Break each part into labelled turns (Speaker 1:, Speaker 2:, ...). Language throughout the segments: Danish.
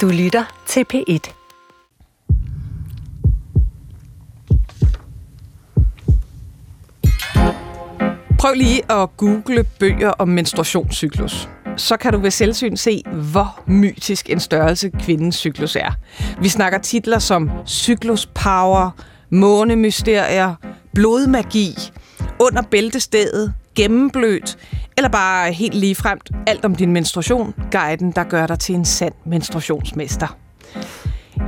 Speaker 1: Du lytter til P1.
Speaker 2: Prøv lige at google bøger om menstruationscyklus. Så kan du ved selvsyn se, hvor mytisk en størrelse kvindens cyklus er. Vi snakker titler som cykluspower, månemysterier, blodmagi, under bæltestedet, gennemblødt, eller bare helt lige fremt alt om din menstruation, guiden, der gør dig til en sand menstruationsmester.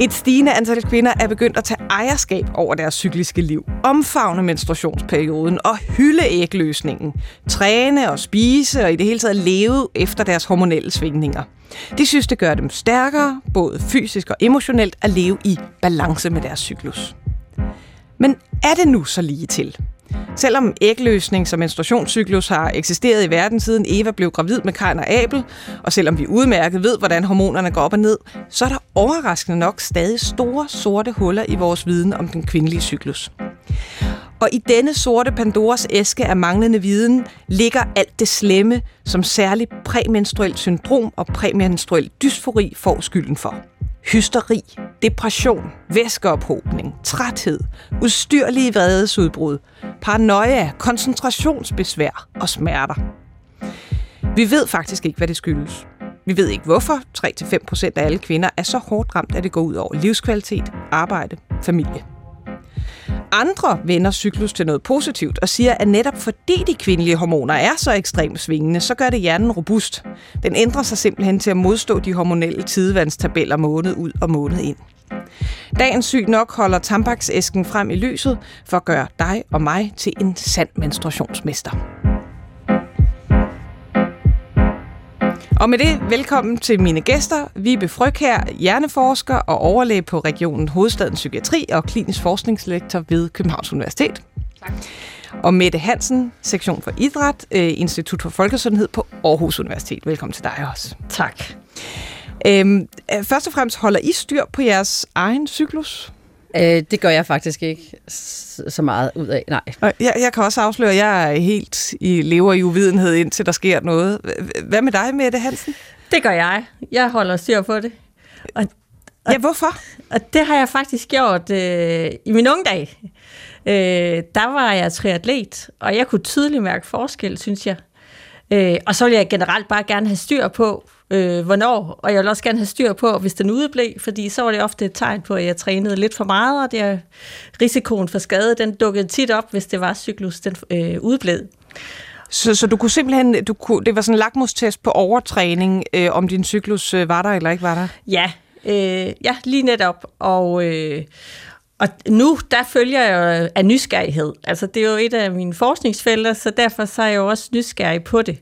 Speaker 2: Et stigende antal kvinder er begyndt at tage ejerskab over deres cykliske liv, omfavne menstruationsperioden og hylde ægløsningen, træne og spise og i det hele taget leve efter deres hormonelle svingninger. De synes, det gør dem stærkere, både fysisk og emotionelt, at leve i balance med deres cyklus. Men er det nu så lige til? Selvom ægløsning som menstruationscyklus har eksisteret i verden siden Eva blev gravid med Kain og Abel, og selvom vi udmærket ved, hvordan hormonerne går op og ned, så er der overraskende nok stadig store sorte huller i vores viden om den kvindelige cyklus. Og i denne sorte Pandoras æske af manglende viden ligger alt det slemme, som særligt præmenstruelt syndrom og præmenstruel dysfori får skylden for hysteri, depression, væskeophobning, træthed, ustyrlige vredesudbrud, paranoia, koncentrationsbesvær og smerter. Vi ved faktisk ikke, hvad det skyldes. Vi ved ikke hvorfor 3-5% af alle kvinder er så hårdt ramt, at det går ud over livskvalitet, arbejde, familie. Andre vender cyklus til noget positivt og siger, at netop fordi de kvindelige hormoner er så ekstremt svingende, så gør det hjernen robust. Den ændrer sig simpelthen til at modstå de hormonelle tidevandstabeller måned ud og måned ind. Dagens syg nok holder tampaksæsken frem i lyset for at gøre dig og mig til en sand menstruationsmester. Og med det, velkommen til mine gæster. Vibe Fryg her, hjerneforsker og overlæge på regionen Hovedstadens Psykiatri og klinisk forskningslektor ved Københavns Universitet. Tak. Og Mette Hansen, sektion for idræt, øh, Institut for Folkesundhed på Aarhus Universitet. Velkommen til dig også.
Speaker 3: Tak.
Speaker 2: Øhm, øh, først og fremmest holder I styr på jeres egen cyklus?
Speaker 3: Øh, det gør jeg faktisk ikke så meget ud af, nej.
Speaker 2: Jeg, jeg kan også afsløre, at jeg er helt i lever i uvidenhed, indtil der sker noget. Hvad med dig, Mette Hansen?
Speaker 4: Det gør jeg. Jeg holder styr på det.
Speaker 2: Og, og, ja, hvorfor?
Speaker 4: Og det har jeg faktisk gjort øh, i min unge dag. Øh, der var jeg triatlet, og jeg kunne tydeligt mærke forskel, synes jeg. Øh, og så vil jeg generelt bare gerne have styr på, øh, hvornår, og jeg vil også gerne have styr på, hvis den udeblev, fordi så var det ofte et tegn på, at jeg trænede lidt for meget, og det er risikoen for skade, den dukkede tit op, hvis det var cyklus, den øh, udeblev.
Speaker 2: Så, så du kunne simpelthen, du kunne, det var sådan en lakmustest på overtræning, øh, om din cyklus øh, var der eller ikke var der?
Speaker 4: Ja, øh, ja lige netop. Og, øh, og nu, der følger jeg jo af nysgerrighed. Altså, det er jo et af mine forskningsfelter, så derfor så er jeg jo også nysgerrig på det.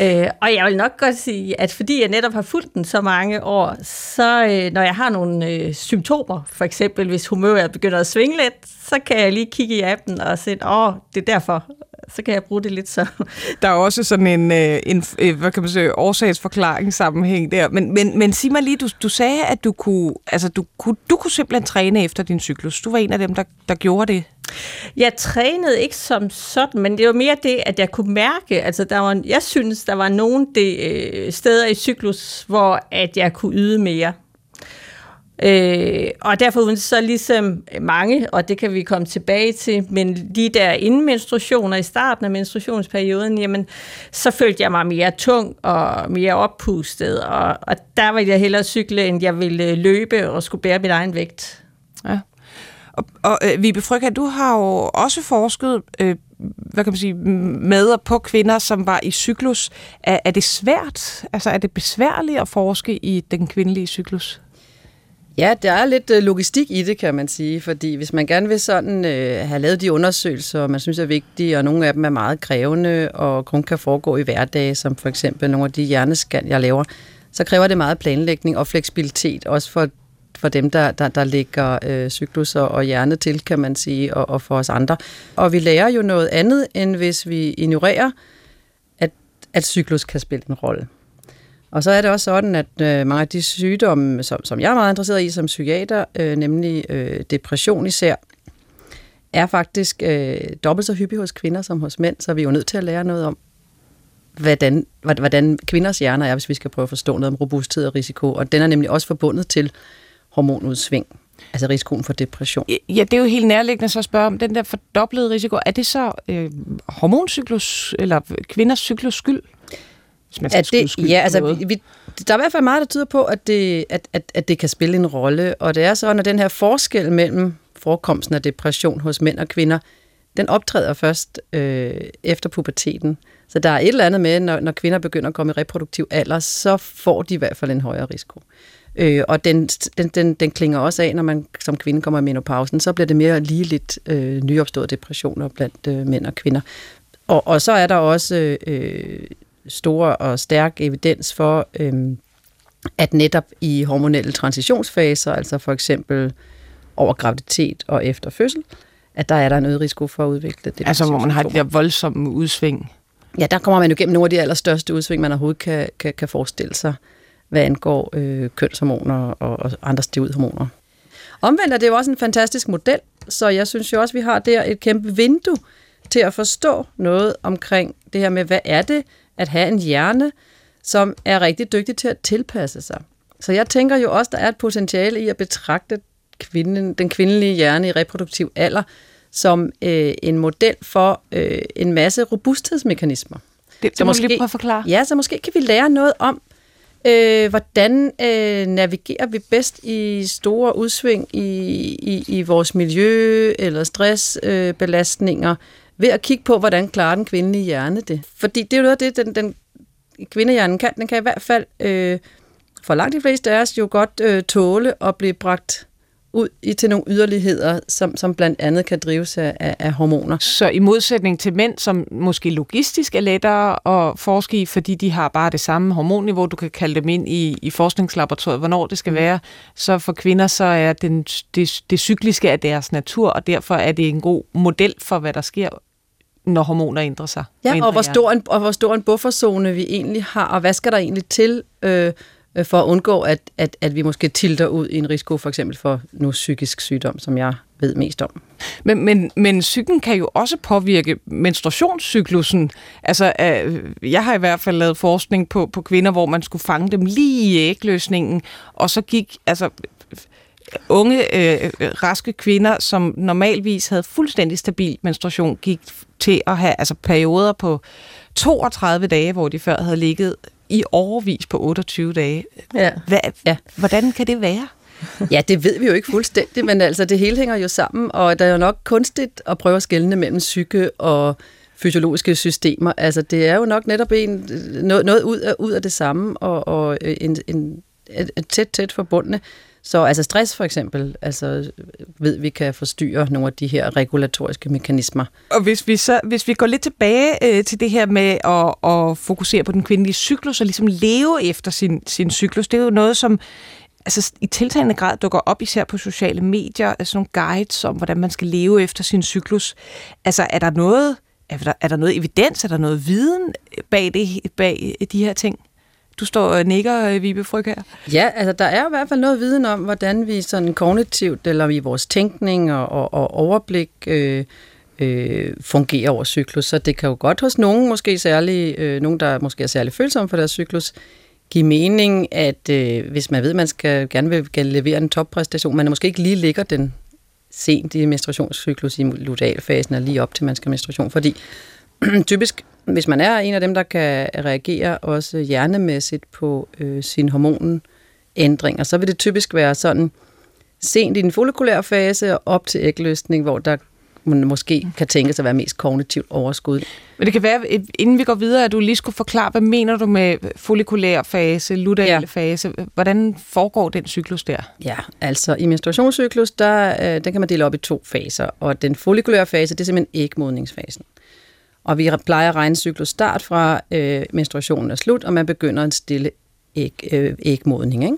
Speaker 4: Øh, og jeg vil nok godt sige, at fordi jeg netop har fulgt den så mange år, så øh, når jeg har nogle øh, symptomer, for eksempel hvis humøret begynder at svinge lidt, så kan jeg lige kigge i appen og se, åh, det er derfor, så kan jeg bruge det lidt så.
Speaker 2: Der er også sådan en, øh, en øh, hvad kan man sige, årsagsforklaring sammenhæng der. Men, men, men sig mig lige, du, du sagde, at du kunne, altså, du, kunne, du kunne simpelthen træne efter din cyklus. Du var en af dem, der, der gjorde det.
Speaker 4: Jeg trænede ikke som sådan, men det var mere det, at jeg kunne mærke, altså der var, jeg synes, der var nogle de, øh, steder i cyklus, hvor at jeg kunne yde mere. Øh, og derfor så ligesom mange, og det kan vi komme tilbage til, men lige der inden menstruationer, i starten af menstruationsperioden, jamen, så følte jeg mig mere tung og mere oppustet, og, og der ville jeg hellere cykle, end jeg ville løbe og skulle bære mit egen vægt.
Speaker 2: Ja. Og, og øh, Vibe Frøkha, du har jo også forsket øh, hvad kan man sige, med på kvinder, som var i cyklus. Er, er det svært? Altså er det besværligt at forske i den kvindelige cyklus?
Speaker 3: Ja, der er lidt øh, logistik i det, kan man sige, fordi hvis man gerne vil sådan øh, have lavet de undersøgelser, man synes er vigtige, og nogle af dem er meget krævende, og kun kan foregå i hverdage, som for eksempel nogle af de hjerneskan, jeg laver, så kræver det meget planlægning og fleksibilitet, også for, for dem, der, der, der ligger øh, cykluser og hjerne til, kan man sige, og, og for os andre. Og vi lærer jo noget andet, end hvis vi ignorerer, at, at cyklus kan spille en rolle. Og så er det også sådan, at øh, mange af de sygdomme, som, som jeg er meget interesseret i som psykiater, øh, nemlig øh, depression især, er faktisk øh, dobbelt så hyppig hos kvinder som hos mænd, så vi er jo nødt til at lære noget om, hvordan, hvordan kvinders hjerner er, hvis vi skal prøve at forstå noget om robusthed og risiko. Og den er nemlig også forbundet til hormonudsving. Altså risikoen for depression.
Speaker 2: Ja, det er jo helt nærliggende så at spørge om den der fordoblede risiko. Er det så øh, hormoncyklus eller kvinders cyklus skyld?
Speaker 3: Hvis man skal det, skyld ja, altså, vi, vi, der er i hvert fald meget, der tyder på, at det, at, at, at det kan spille en rolle. Og det er så, når den her forskel mellem forekomsten af depression hos mænd og kvinder, den optræder først øh, efter puberteten. Så der er et eller andet med, når, når kvinder begynder at komme i reproduktiv alder, så får de i hvert fald en højere risiko. Øh, og den, den, den, den klinger også af, når man som kvinde kommer i menopausen. Så bliver det mere ligeligt øh, nyopståede depressioner blandt øh, mænd og kvinder. Og, og så er der også øh, store og stærk evidens for, øh, at netop i hormonelle transitionsfaser, altså for eksempel over graviditet og efter fødsel, at der er der en øget risiko for at udvikle det.
Speaker 2: Altså hvor man har de der voldsomme udsving.
Speaker 3: Ja, der kommer man jo gennem nogle af de allerstørste udsving, man overhovedet kan, kan, kan forestille sig hvad angår øh, kønshormoner og, og andre stivudhormoner. Omvendt er det jo også en fantastisk model, så jeg synes jo også, at vi har der et kæmpe vindue til at forstå noget omkring det her med, hvad er det at have en hjerne, som er rigtig dygtig til at tilpasse sig. Så jeg tænker jo også, der er et potentiale i at betragte kvinden, den kvindelige hjerne i reproduktiv alder som øh, en model for øh, en masse robusthedsmekanismer.
Speaker 2: Det, det så må måske, lige prøve at forklare.
Speaker 3: Ja, så måske kan vi lære noget om, Øh, hvordan øh, navigerer vi bedst i store udsving i, i, i vores miljø eller stressbelastninger øh, ved at kigge på, hvordan klarer den kvindelige hjerne det? Fordi det er jo noget af det, den, den kvindehjernen kan. Den kan i hvert fald øh, for langt de fleste af os jo godt øh, tåle at blive bragt ud i til nogle yderligheder, som, som blandt andet kan drives af, af, af hormoner.
Speaker 2: Så i modsætning til mænd, som måske logistisk er lettere at forske i, fordi de har bare det samme hormonniveau, du kan kalde dem ind i, i forskningslaboratoriet, hvornår det skal mm. være, så for kvinder så er den, det, det cykliske af deres natur, og derfor er det en god model for, hvad der sker når hormoner ændrer sig.
Speaker 3: Ja, og hvor, stor en, og hvor stor en bufferzone vi egentlig har, og hvad skal der egentlig til, øh, Øh, for at undgå, at, at, at vi måske tilter ud i en risiko for eksempel for nu psykisk sygdom, som jeg ved mest om.
Speaker 2: Men, men, men psyken kan jo også påvirke menstruationscyklusen. Altså, øh, jeg har i hvert fald lavet forskning på, på kvinder, hvor man skulle fange dem lige i ægløsningen, og så gik altså unge, øh, raske kvinder, som normalvis havde fuldstændig stabil menstruation, gik til at have altså perioder på 32 dage, hvor de før havde ligget i overvis på 28 dage. Ja. Hvad, ja. Hvordan kan det være?
Speaker 3: ja, det ved vi jo ikke fuldstændig, men altså det hele hænger jo sammen, og der er jo nok kunstigt at prøve at skelne mellem psyke og fysiologiske systemer. Altså det er jo nok netop en, noget, noget ud, af, ud af det samme, og, og en, en, et tæt, tæt forbundne. Så altså stress for eksempel, altså ved vi kan forstyrre nogle af de her regulatoriske mekanismer.
Speaker 2: Og hvis vi så hvis vi går lidt tilbage øh, til det her med at, at fokusere på den kvindelige cyklus og ligesom leve efter sin sin cyklus, det er jo noget som altså i tiltagende grad dukker op især på sociale medier, altså nogle guides om hvordan man skal leve efter sin cyklus. Altså er der noget er der, er der noget evidens, er der noget viden bag det bag de her ting? Du står og nikker, øh, Vibe Fryg her.
Speaker 3: Ja, altså der er i hvert fald noget viden om, hvordan vi sådan kognitivt, eller i vores tænkning og, og, og overblik øh, øh, fungerer over cyklus. Så det kan jo godt hos nogen, måske særligt, øh, nogen der måske er særlig følsomme for deres cyklus, give mening, at øh, hvis man ved, at man skal, gerne vil levere en toppræstation, man måske ikke lige ligger den sent i menstruationscyklus i lutealfasen, og lige op til man skal menstruation, fordi typisk hvis man er en af dem, der kan reagere også hjernemæssigt på øh, sin hormonændringer, så vil det typisk være sådan sent i den follikulære fase og op til ægløsning, hvor der man måske kan tænke sig at være mest kognitivt overskud.
Speaker 2: Men det kan være, inden vi går videre, at du lige skulle forklare, hvad mener du med follikulær fase, luteale ja. fase? Hvordan foregår den cyklus der?
Speaker 3: Ja, altså i menstruationscyklus, der, øh, den kan man dele op i to faser, og den follikulære fase, det er simpelthen ægmodningsfasen. Og vi plejer at regne cyklus start fra øh, menstruationen er slut, og man begynder en stille æg, øh, ægmodning. Ikke?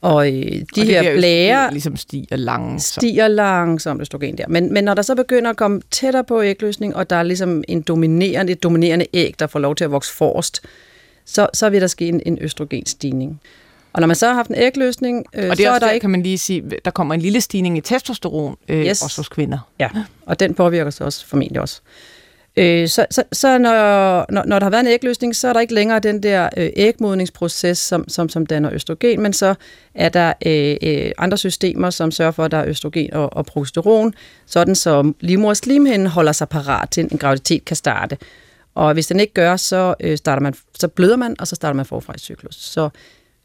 Speaker 3: Og øh, de og her blære
Speaker 2: ligesom stiger langsomt.
Speaker 3: Stiger langsomt østrogen der. Men, men når der så begynder at komme tættere på ægløsning, og der er ligesom en dominerende, et dominerende æg, der får lov til at vokse forrest, så, så vil der ske en, en østrogenstigning. Og når man så har haft en ægløsning,
Speaker 2: øh, og det er så er der, der ikke... kan man lige sige, der kommer en lille stigning i testosteron øh, yes. også hos kvinder.
Speaker 3: Ja, og den påvirker sig også formentlig også. Øh, Øh, så så, så når, når, når der har været en ægløsning, så er der ikke længere den der øh, ægmodningsproces, som, som, som danner østrogen, men så er der øh, øh, andre systemer, som sørger for, at der er østrogen og, og progesteron, sådan så livmors slimhinden holder sig parat til en graviditet kan starte. Og hvis den ikke gør, så, øh, starter man, så bløder man, og så starter man forfra i cyklus. Så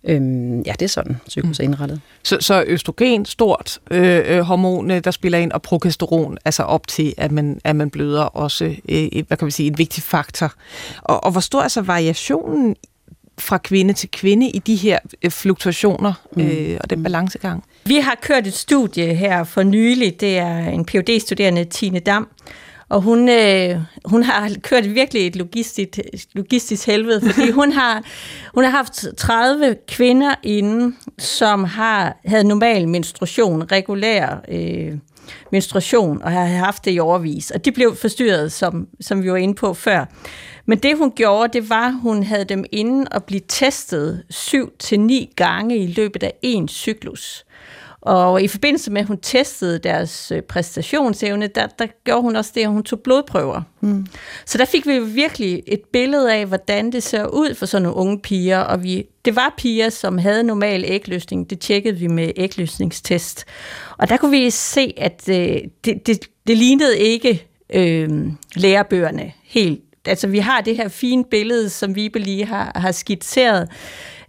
Speaker 3: Øhm, ja, det er sådan, cyklus er indrettet.
Speaker 2: Så, så østrogen, stort øh, øh, hormon, der spiller ind, og progesteron, altså op til, at man, at man bløder, også øh, hvad kan vi sige, en vigtig faktor. Og, og hvor stor er så variationen fra kvinde til kvinde i de her øh, fluktuationer mm. øh, og den mm. balancegang?
Speaker 4: Vi har kørt et studie her for nylig. Det er en phd studerende Tine Dam, og hun, øh, hun har kørt virkelig et logistisk, logistisk helvede, fordi hun har, hun har haft 30 kvinder inde, som har havde normal menstruation, regulær øh, menstruation, og har haft det i overvis. Og de blev forstyrret, som, som vi var inde på før. Men det hun gjorde, det var, at hun havde dem inde og blive testet 7-9 gange i løbet af en cyklus. Og i forbindelse med, at hun testede deres øh, præstationsevne, der, der gjorde hun også det, at hun tog blodprøver. Mm. Så der fik vi virkelig et billede af, hvordan det ser ud for sådan nogle unge piger. Og vi, det var piger, som havde normal ægløsning. Det tjekkede vi med ægløsningstest. Og der kunne vi se, at øh, det, det, det lignede ikke øh, lærebøgerne helt. Altså vi har det her fine billede, som vi lige har, har skitseret.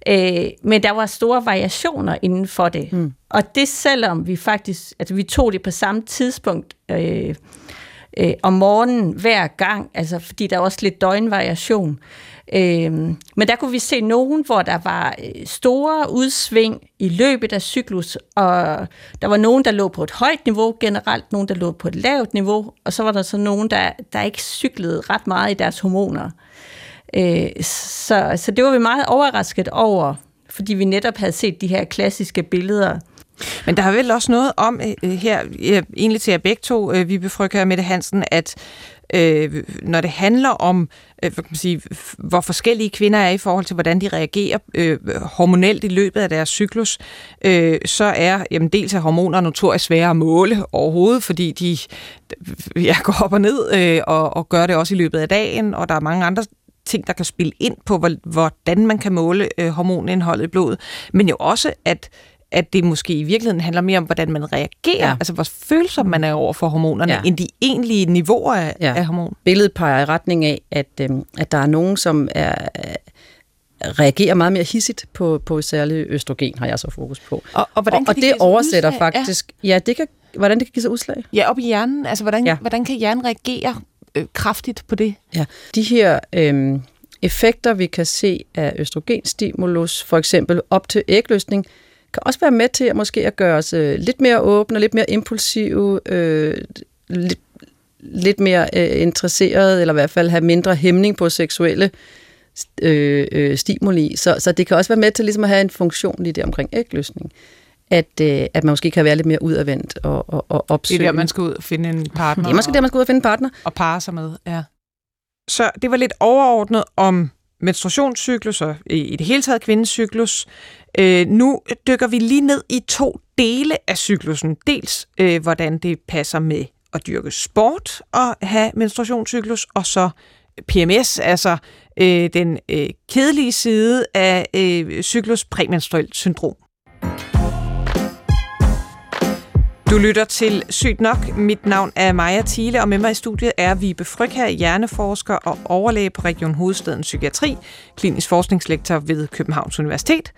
Speaker 4: Øh, men der var store variationer inden for det. Mm. Og det selvom vi faktisk, altså vi tog det på samme tidspunkt øh, øh, om morgenen hver gang, altså fordi der er også lidt døgnvariation. Øh, men der kunne vi se nogen, hvor der var øh, store udsving i løbet af cyklus, og der var nogen, der lå på et højt niveau generelt, nogen, der lå på et lavt niveau, og så var der så nogen, der, der ikke cyklede ret meget i deres hormoner. Øh, Øh, så, så det var vi meget overrasket over, fordi vi netop havde set de her klassiske billeder.
Speaker 2: Men der har vel også noget om øh, øh, her, egentlig til jer begge to, vi befrykker med Hansen, at øh, når det handler om, øh, hvad kan man sige, hvor forskellige kvinder er i forhold til, hvordan de reagerer øh, hormonelt i løbet af deres cyklus, øh, så er jamen, dels er hormoner notorisk svære at måle overhovedet, fordi de ja, går op og ned øh, og, og gør det også i løbet af dagen, og der er mange andre ting, der kan spille ind på, hvordan man kan måle øh, hormonindholdet i blodet, men jo også, at at det måske i virkeligheden handler mere om, hvordan man reagerer, ja. altså hvor følsom man er over for hormonerne, ja. end de egentlige niveauer af, ja. af hormon.
Speaker 3: Billedet peger i retning af, at, øh, at der er nogen, som er, reagerer meget mere hissigt på, på særlig østrogen, har jeg så fokus på.
Speaker 2: Og, og, hvordan
Speaker 3: og, og det oversætter udslag? faktisk, ja. ja, det kan, hvordan det kan give sig udslag.
Speaker 2: Ja, op i hjernen, altså hvordan, ja. hvordan kan hjernen reagere øh, kraftigt på det.
Speaker 3: Ja, de her øh, effekter, vi kan se af østrogenstimulus, for eksempel op til ægløsning, kan også være med til at måske at gøre os øh, lidt mere åbne, lidt mere impulsive, øh, lidt, lidt mere øh, interesserede, eller i hvert fald have mindre hæmning på seksuelle øh, øh, stimuli. Så, så det kan også være med til ligesom at have en funktion lige der omkring ægløsning at, øh, at man måske kan være lidt mere udadvendt og, og, og opsøge.
Speaker 2: Det er der, man skal ud og finde en partner.
Speaker 3: Det er måske der, man skal ud og finde en partner.
Speaker 2: Og parre sig med, ja. Så det var lidt overordnet om menstruationscykluser, i, i det hele taget kvindescyklus. Øh, nu dykker vi lige ned i to dele af cyklusen. Dels, øh, hvordan det passer med at dyrke sport og have menstruationscyklus, og så PMS, altså øh, den øh, kedelige side af øh, cyklus præmenstruelt syndrom. Du lytter til Sygt Nok. Mit navn er Maja Thiele, og med mig i studiet er Vibe Frygher, hjerneforsker og overlæge på Region Hovedstaden Psykiatri, klinisk forskningslektor ved Københavns Universitet,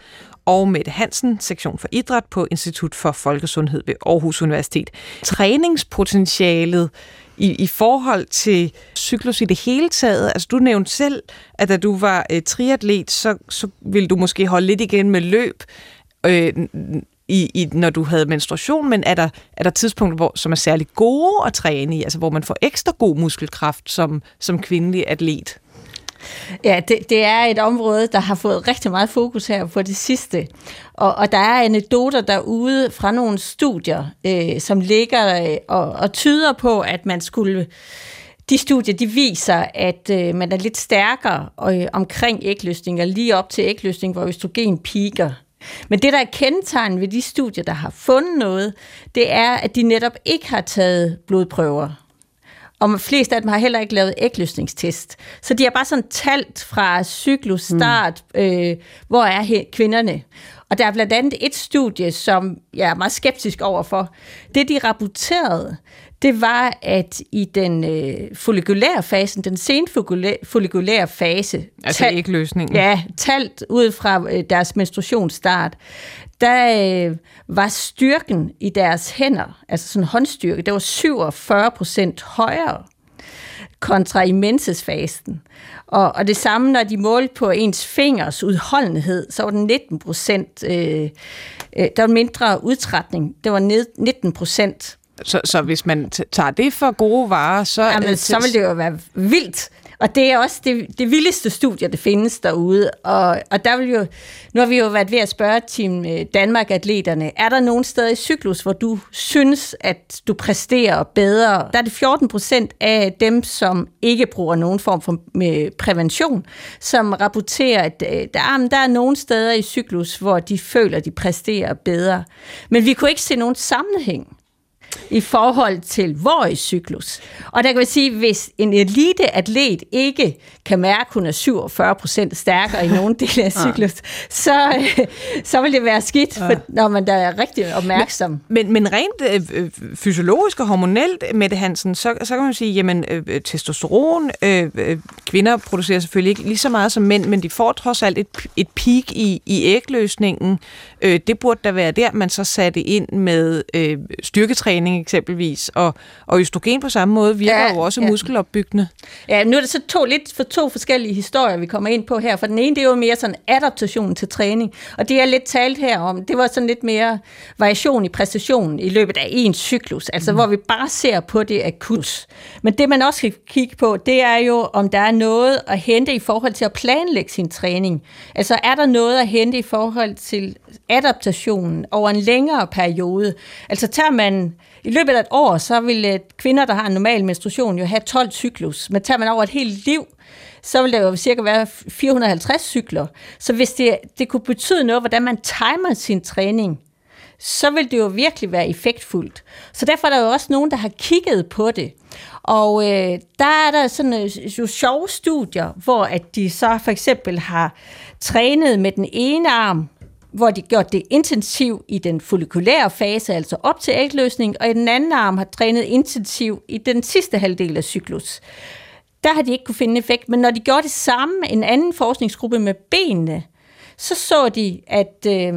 Speaker 2: og Mette Hansen, sektion for idræt på Institut for Folkesundhed ved Aarhus Universitet. Træningspotentialet i, i forhold til cyklus i det hele taget, altså du nævnte selv, at da du var øh, triatlet, så, så ville du måske holde lidt igen med løb, øh, i, i, når du havde menstruation, men er der, er der tidspunkter, hvor, som er særlig gode at træne i, altså hvor man får ekstra god muskelkraft som, som kvindelig atlet?
Speaker 4: Ja, det, det er et område, der har fået rigtig meget fokus her på det sidste. Og, og der er anekdoter derude fra nogle studier, øh, som ligger øh, og, og tyder på, at man skulle... De studier, de viser, at øh, man er lidt stærkere øh, omkring ægløsning, lige op til ægløsning, hvor østrogen piker. Men det, der er kendetegn ved de studier, der har fundet noget, det er, at de netop ikke har taget blodprøver. og flest af dem har heller ikke lavet ægløsningstest. Så de har bare sådan talt fra cyklus start, mm. øh, hvor er kvinderne. Og der er blandt andet et studie, som jeg er meget skeptisk overfor. Det, de rapporterede, det var, at i den øh, follikulære fasen, den senfollikulære fase...
Speaker 2: Altså ikke løsningen.
Speaker 4: Ja, talt ud fra øh, deres menstruationsstart, der øh, var styrken i deres hænder, altså sådan håndstyrke, det var 47 procent højere kontra i mensesfasen. Og, og det samme, når de målte på ens fingers udholdenhed, så var den 19 procent, øh, øh, der var mindre udtrætning, det var 19 procent.
Speaker 2: Så, så hvis man tager det for gode varer, så...
Speaker 4: Jamen, så vil det jo være vildt og det er også det, det vildeste studie, der findes derude. Og, og der vil jo, nu har vi jo været ved at spørge Team øh, Danmark-atleterne, er der nogen steder i cyklus, hvor du synes, at du præsterer bedre? Der er det 14 procent af dem, som ikke bruger nogen form for med prævention, som rapporterer, at øh, der, der er nogen steder i cyklus, hvor de føler, de præsterer bedre. Men vi kunne ikke se nogen sammenhæng i forhold til i cyklus. Og der kan vi sige, hvis en eliteatlet ikke kan mærke, at hun er 47 procent stærkere i nogle dele af cyklus, så, så vil det være skidt, for, når man der er rigtig opmærksom.
Speaker 2: Men, men, men rent øh, fysiologisk og hormonelt, Mette Hansen, så, så kan man sige, jamen øh, testosteron, øh, øh, kvinder producerer selvfølgelig ikke lige så meget som mænd, men de får trods alt et, et peak i, i ægløsningen. Øh, det burde da være der, man så satte ind med øh, styrketræning træning eksempelvis, og, og østrogen på samme måde virker ja, jo også ja. muskelopbyggende.
Speaker 4: Ja, nu er det så to, lidt for to forskellige historier, vi kommer ind på her, for den ene, det er jo mere sådan adaptation til træning, og det er lidt talt her om, det var sådan lidt mere variation i præstationen i løbet af en cyklus, altså mm. hvor vi bare ser på det akut. Men det man også kan kigge på, det er jo, om der er noget at hente i forhold til at planlægge sin træning. Altså er der noget at hente i forhold til adaptationen over en længere periode? Altså tager man i løbet af et år, så vil øh, kvinder, der har en normal menstruation, jo have 12 cyklus. Men tager man over et helt liv, så vil der jo cirka være 450 cykler. Så hvis det, det kunne betyde noget, hvordan man timer sin træning, så vil det jo virkelig være effektfuldt. Så derfor er der jo også nogen, der har kigget på det. Og øh, der er der sådan øh, jo sjove studier, hvor at de så for eksempel har trænet med den ene arm hvor de gjort det intensivt i den follikulære fase, altså op til ægløsning, og i den anden arm har trænet intensivt i den sidste halvdel af cyklus. Der har de ikke kunne finde effekt, men når de gjorde det samme, en anden forskningsgruppe med benene, så så de, at, øh,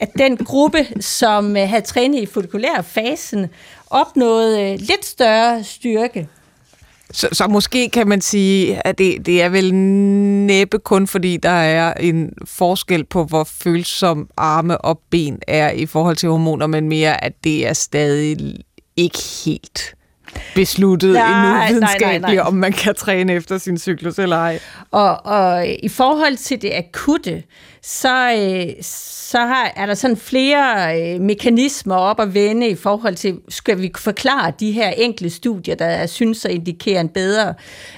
Speaker 4: at den gruppe, som øh, havde trænet i follikulær fasen, opnåede øh, lidt større styrke.
Speaker 2: Så, så måske kan man sige, at det, det er vel næppe kun fordi, der er en forskel på, hvor følsom arme og ben er i forhold til hormoner, men mere, at det er stadig ikke helt besluttet nej, endnu videnskabeligt, nej, nej, nej. om man kan træne efter sin cyklus eller ej.
Speaker 4: Og, og i forhold til det akutte, så, øh, så har, er der sådan flere øh, mekanismer op at vende i forhold til, skal vi forklare de her enkle studier, der synes at indikere en bedre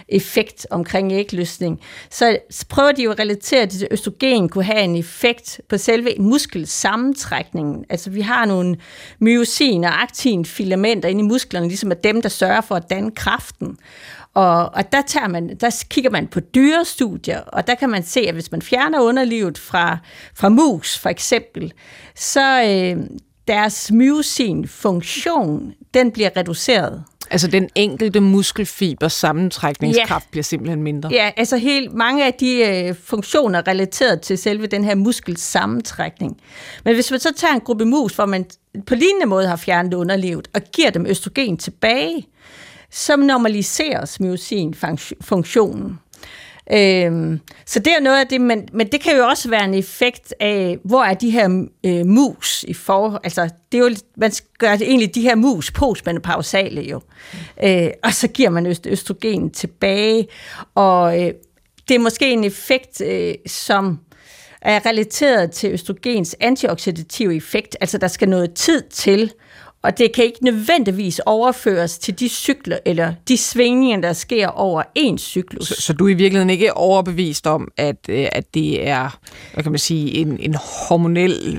Speaker 4: effekt omkring ægløsning. Så, så prøver de jo at relatere til, at østrogen kunne have en effekt på selve muskelsammentrækningen. Altså vi har nogle myosin og aktin filamenter inde i musklerne, ligesom er dem, der sørger for at danne kraften. Og, og der, tager man, der kigger man på dyrestudier, og der kan man se, at hvis man fjerner underlivet fra, fra mus for eksempel, så øh, deres myosin-funktion, den bliver reduceret.
Speaker 2: Altså den enkelte muskelfibers sammentrækningskraft ja. bliver simpelthen mindre?
Speaker 4: Ja, altså helt mange af de øh, funktioner relateret til selve den her muskelsammentrækning. Men hvis man så tager en gruppe mus, hvor man på lignende måde har fjernet underlivet, og giver dem østrogen tilbage, så normaliseres myosin-funktionen. Øhm, så det er noget af det, men, men det kan jo også være en effekt af, hvor er de her øh, mus i for, altså det er jo, man gør det egentlig de her mus postmenopausale jo, øh, og så giver man øst, østrogen tilbage, og øh, det er måske en effekt, øh, som er relateret til østrogens antioxidative effekt, altså der skal noget tid til og det kan ikke nødvendigvis overføres til de cykler, eller de svingninger, der sker over en cyklus.
Speaker 2: Så, så du er i virkeligheden ikke overbevist om, at, øh, at det er hvad kan man sige, en, en hormonel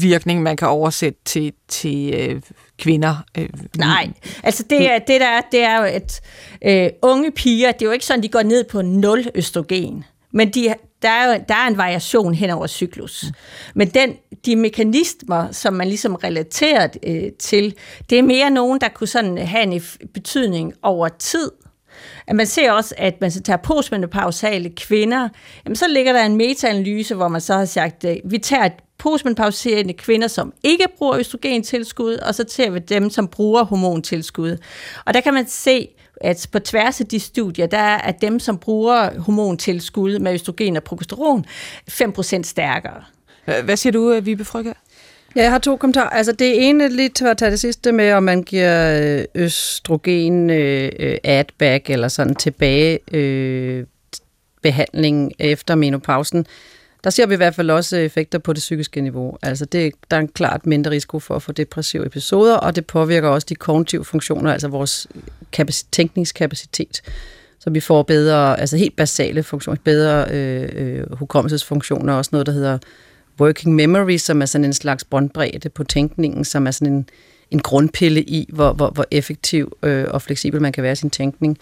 Speaker 2: virkning, man kan oversætte til, til øh, kvinder?
Speaker 4: Øh, Nej, altså det, er, det der er, det er jo, at øh, unge piger, det er jo ikke sådan, de går ned på nul østrogen. Men de, der, er jo, der er en variation hen over cyklus. Mm. Men den, de mekanismer, som man ligesom relaterer øh, til, det er mere nogen, der kunne sådan have en betydning over tid. At man ser også, at man så tager postmenopausale kvinder, jamen så ligger der en metaanalyse, hvor man så har sagt, at vi tager postmenopauserende kvinder, som ikke bruger østrogentilskud, og så tager vi dem, som bruger hormontilskud. Og der kan man se, at på tværs af de studier, der er at dem, som bruger hormontilskud med østrogen og progesteron, 5% stærkere.
Speaker 2: Hvad siger du, Vibe Frygge?
Speaker 3: Ja, jeg har to kommentarer. Altså det ene, lige til at tage det sidste med, om man giver øh, østrogen øh, øh, add-back eller sådan tilbage øh, behandling efter menopausen. Der ser vi i hvert fald også øh, effekter på det psykiske niveau. Altså det, der er en klart mindre risiko for at få depressive episoder, og det påvirker også de kognitive funktioner, altså vores kapacitet, tænkningskapacitet. Så vi får bedre, altså helt basale funktioner, bedre øh, øh, hukommelsesfunktioner, også noget, der hedder working memory, som er sådan en slags båndbredde på tænkningen, som er sådan en, en grundpille i, hvor, hvor, hvor effektiv øh, og fleksibel man kan være i sin tænkning.